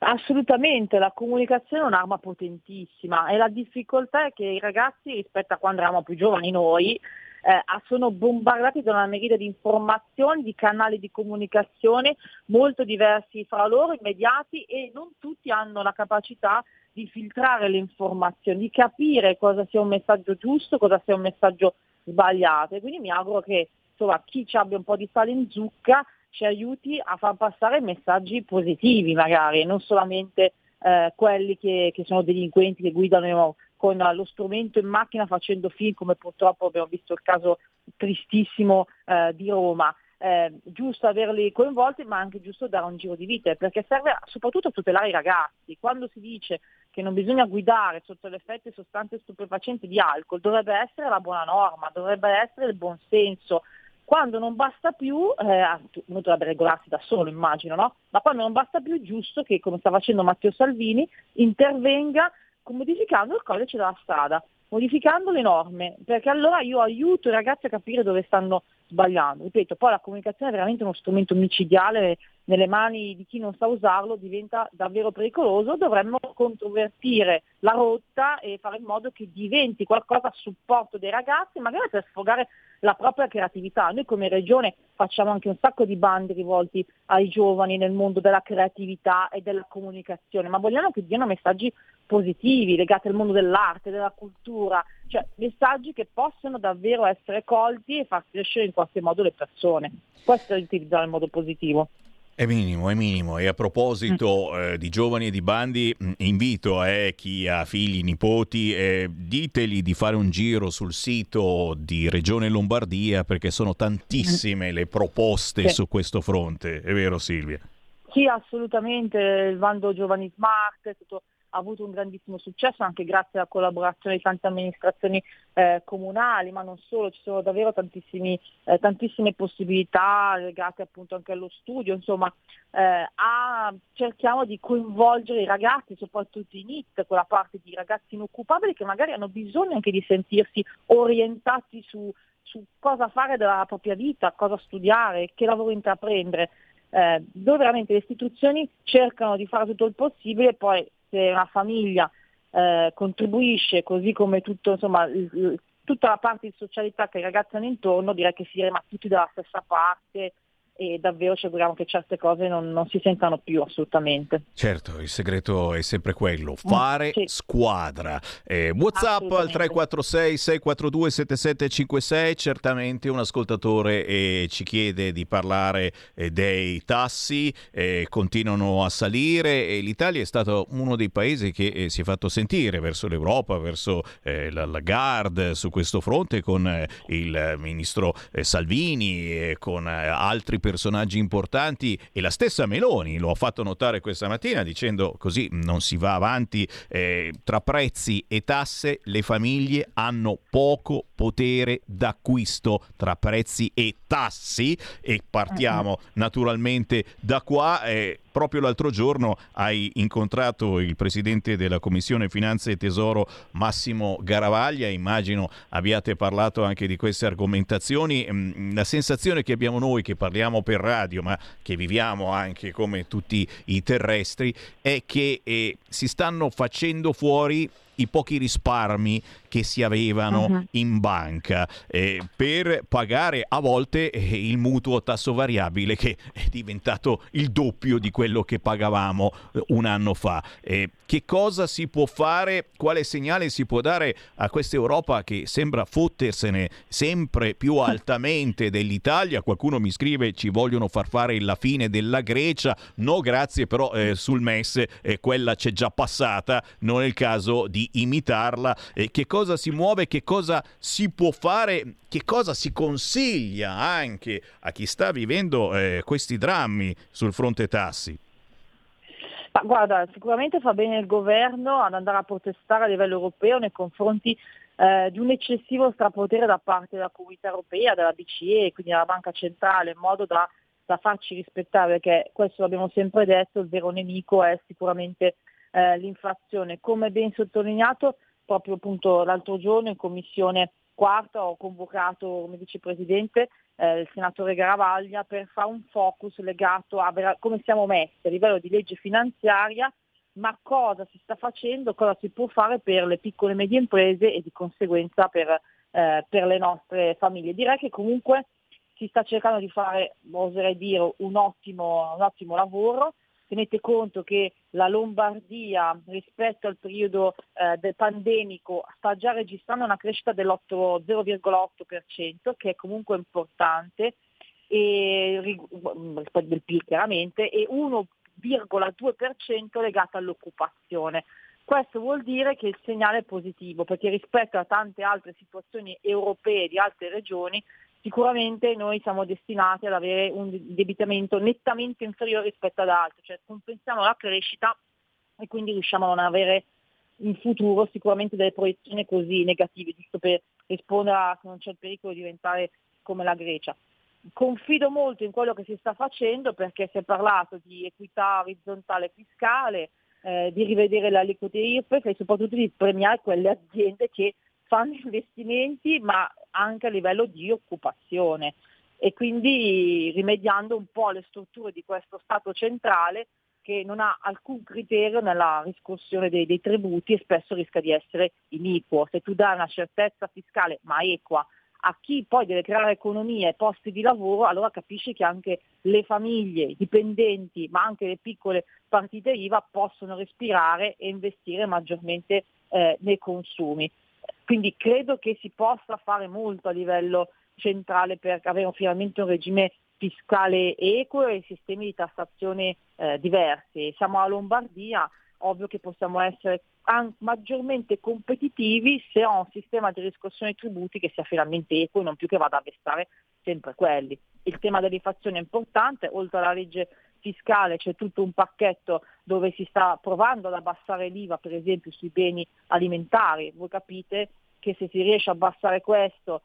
Assolutamente, la comunicazione è un'arma potentissima e la difficoltà è che i ragazzi rispetto a quando eravamo più giovani noi eh, sono bombardati da una miriade di informazioni, di canali di comunicazione molto diversi fra loro, immediati e non tutti hanno la capacità di filtrare le informazioni, di capire cosa sia un messaggio giusto, cosa sia un messaggio sbagliato. E quindi mi auguro che insomma, chi ci abbia un po' di sale in zucca ci aiuti a far passare messaggi positivi magari, non solamente eh, quelli che, che, sono delinquenti che guidano con lo strumento in macchina facendo film come purtroppo abbiamo visto il caso tristissimo eh, di Roma. Eh, giusto averli coinvolti ma anche giusto dare un giro di vita perché serve soprattutto a tutelare i ragazzi. Quando si dice che non bisogna guidare sotto l'effetto di sostanze stupefacenti di alcol dovrebbe essere la buona norma, dovrebbe essere il buon senso, quando non basta più, eh, uno dovrebbe regolarsi da solo immagino, no? ma quando non basta più è giusto che, come sta facendo Matteo Salvini, intervenga modificando il codice della strada. modificando le norme, perché allora io aiuto i ragazzi a capire dove stanno sbagliando. Ripeto, poi la comunicazione è veramente uno strumento micidiale nelle mani di chi non sa usarlo, diventa davvero pericoloso, dovremmo controvertire la rotta e fare in modo che diventi qualcosa a supporto dei ragazzi, magari per sfogare la propria creatività. Noi come regione facciamo anche un sacco di bandi rivolti ai giovani nel mondo della creatività e della comunicazione, ma vogliamo che diano messaggi positivi legati al mondo dell'arte, della cultura, cioè messaggi che possono davvero essere colti e far crescere in qualche modo le persone. Questo è utilizzare in modo positivo. È minimo, è minimo. E a proposito mm. eh, di giovani e di bandi, mm, invito eh, chi ha figli, nipoti, eh, ditegli di fare un giro sul sito di Regione Lombardia perché sono tantissime le proposte sì. su questo fronte. È vero Silvia? Sì, assolutamente. Il bando Giovani Smart è stato ha avuto un grandissimo successo anche grazie alla collaborazione di tante amministrazioni eh, comunali, ma non solo, ci sono davvero eh, tantissime possibilità legate appunto anche allo studio, insomma eh, a, cerchiamo di coinvolgere i ragazzi, soprattutto i NIT, quella parte di ragazzi inoccupabili che magari hanno bisogno anche di sentirsi orientati su, su cosa fare della propria vita, cosa studiare, che lavoro intraprendere. Eh, dove veramente le istituzioni cercano di fare tutto il possibile e poi se una famiglia eh, contribuisce così come tutto, insomma, il, tutta la parte di socialità che i ragazzi hanno intorno, direi che si rema tutti dalla stessa parte e davvero ci auguriamo che certe cose non, non, si sentano più assolutamente. Certo, il segreto è sempre quello, mm, fare sì. squadra. Eh, Whatsapp al 346 642 7756, certamente un ascoltatore eh, ci chiede di parlare eh, dei tassi, eh, continuano a salire e l'Italia è stato uno dei paesi che eh, si è fatto sentire verso l'Europa, verso eh, la Lagarde su questo fronte con il ministro Salvini e con altri personaggi importanti e la stessa Meloni lo ha fatto notare questa mattina dicendo così non si va avanti eh, tra prezzi e tasse le famiglie hanno poco potere d'acquisto tra prezzi e tassi e partiamo naturalmente da qua eh, proprio l'altro giorno hai incontrato il presidente della Commissione Finanze e Tesoro Massimo Garavaglia, immagino abbiate parlato anche di queste argomentazioni. Mm, la sensazione che abbiamo noi che parliamo per radio, ma che viviamo anche come tutti i terrestri, è che eh, si stanno facendo fuori i pochi risparmi che si avevano uh-huh. in banca eh, per pagare a volte eh, il mutuo tasso variabile che è diventato il doppio di quello che pagavamo eh, un anno fa. Eh, che cosa si può fare? Quale segnale si può dare a questa Europa che sembra fottersene sempre più altamente dell'Italia? Qualcuno mi scrive ci vogliono far fare la fine della Grecia. No, grazie, però eh, sul MES eh, quella c'è già passata, non è il caso di imitarla. che cosa cosa si muove, che cosa si può fare, che cosa si consiglia anche a chi sta vivendo eh, questi drammi sul fronte tassi. Ma guarda, sicuramente fa bene il governo ad andare a protestare a livello europeo nei confronti eh, di un eccessivo strapotere da parte della comunità europea, della BCE, quindi della Banca Centrale, in modo da, da farci rispettare, perché questo l'abbiamo sempre detto, il vero nemico è sicuramente eh, l'inflazione. Come ben sottolineato, proprio l'altro giorno in commissione quarta ho convocato come vicepresidente eh, il senatore Garavaglia per fare un focus legato a come siamo messi a livello di legge finanziaria, ma cosa si sta facendo, cosa si può fare per le piccole e medie imprese e di conseguenza per, eh, per le nostre famiglie. Direi che comunque si sta cercando di fare, oserei dire, un ottimo, un ottimo lavoro tenete conto che la Lombardia rispetto al periodo eh, pandemico sta già registrando una crescita dell'0,8% che è comunque importante e, del PIL chiaramente e 1,2% legata all'occupazione. Questo vuol dire che il segnale è positivo perché rispetto a tante altre situazioni europee di altre regioni sicuramente noi siamo destinati ad avere un debitamento nettamente inferiore rispetto ad altri, cioè compensiamo la crescita e quindi riusciamo a non avere in futuro sicuramente delle proiezioni così negative, giusto per rispondere a che non c'è il pericolo di diventare come la Grecia. Confido molto in quello che si sta facendo perché si è parlato di equità orizzontale fiscale, eh, di rivedere le aliquote IRPEF e soprattutto di premiare quelle aziende che fanno investimenti ma anche a livello di occupazione e quindi rimediando un po' alle strutture di questo Stato centrale che non ha alcun criterio nella riscossione dei, dei tributi e spesso rischia di essere iniquo. Se tu dai una certezza fiscale ma equa a chi poi deve creare economia e posti di lavoro, allora capisci che anche le famiglie, i dipendenti, ma anche le piccole partite IVA possono respirare e investire maggiormente eh, nei consumi. Quindi credo che si possa fare molto a livello centrale per avere finalmente un regime fiscale equo e sistemi di tassazione eh, diversi. Siamo a Lombardia, ovvio che possiamo essere an- maggiormente competitivi se ho un sistema di riscossione dei tributi che sia finalmente equo e non più che vada a vestare sempre quelli. Il tema dell'inflazione è importante, oltre alla legge fiscale c'è tutto un pacchetto dove si sta provando ad abbassare l'IVA per esempio sui beni alimentari. Voi capite che se si riesce a abbassare questo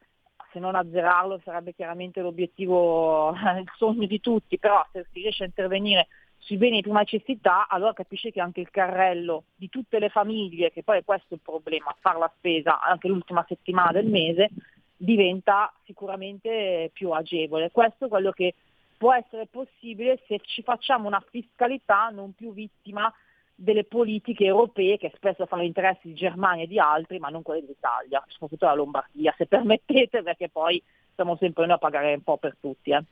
se non azzerarlo sarebbe chiaramente l'obiettivo, il sogno di tutti, però se si riesce a intervenire sui beni di prima necessità, allora capisce che anche il carrello di tutte le famiglie, che poi è questo il problema, fare la spesa anche l'ultima settimana del mese, diventa sicuramente più agevole. Questo è quello che può essere possibile se ci facciamo una fiscalità non più vittima delle politiche europee che spesso fanno interessi di Germania e di altri, ma non quelle dell'Italia, soprattutto la Lombardia, se permettete, perché poi siamo sempre noi a pagare un po' per tutti. Eh.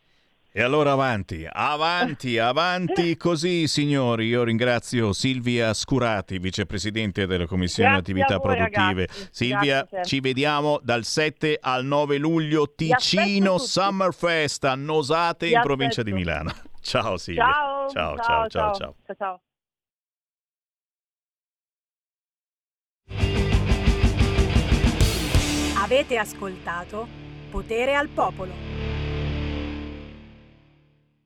E allora avanti, avanti, avanti così signori. Io ringrazio Silvia Scurati, vicepresidente della Commissione Grazie Attività voi, Produttive. ragazzi. Silvia, Grazie. ci vediamo dal 7 al 9 luglio Ticino Summer Fest a Nosate Vi in provincia di. Milano. Ciao Silvia. Ciao, ciao, ciao, ciao. ciao. ciao, ciao. Avete ascoltato Potere al Popolo.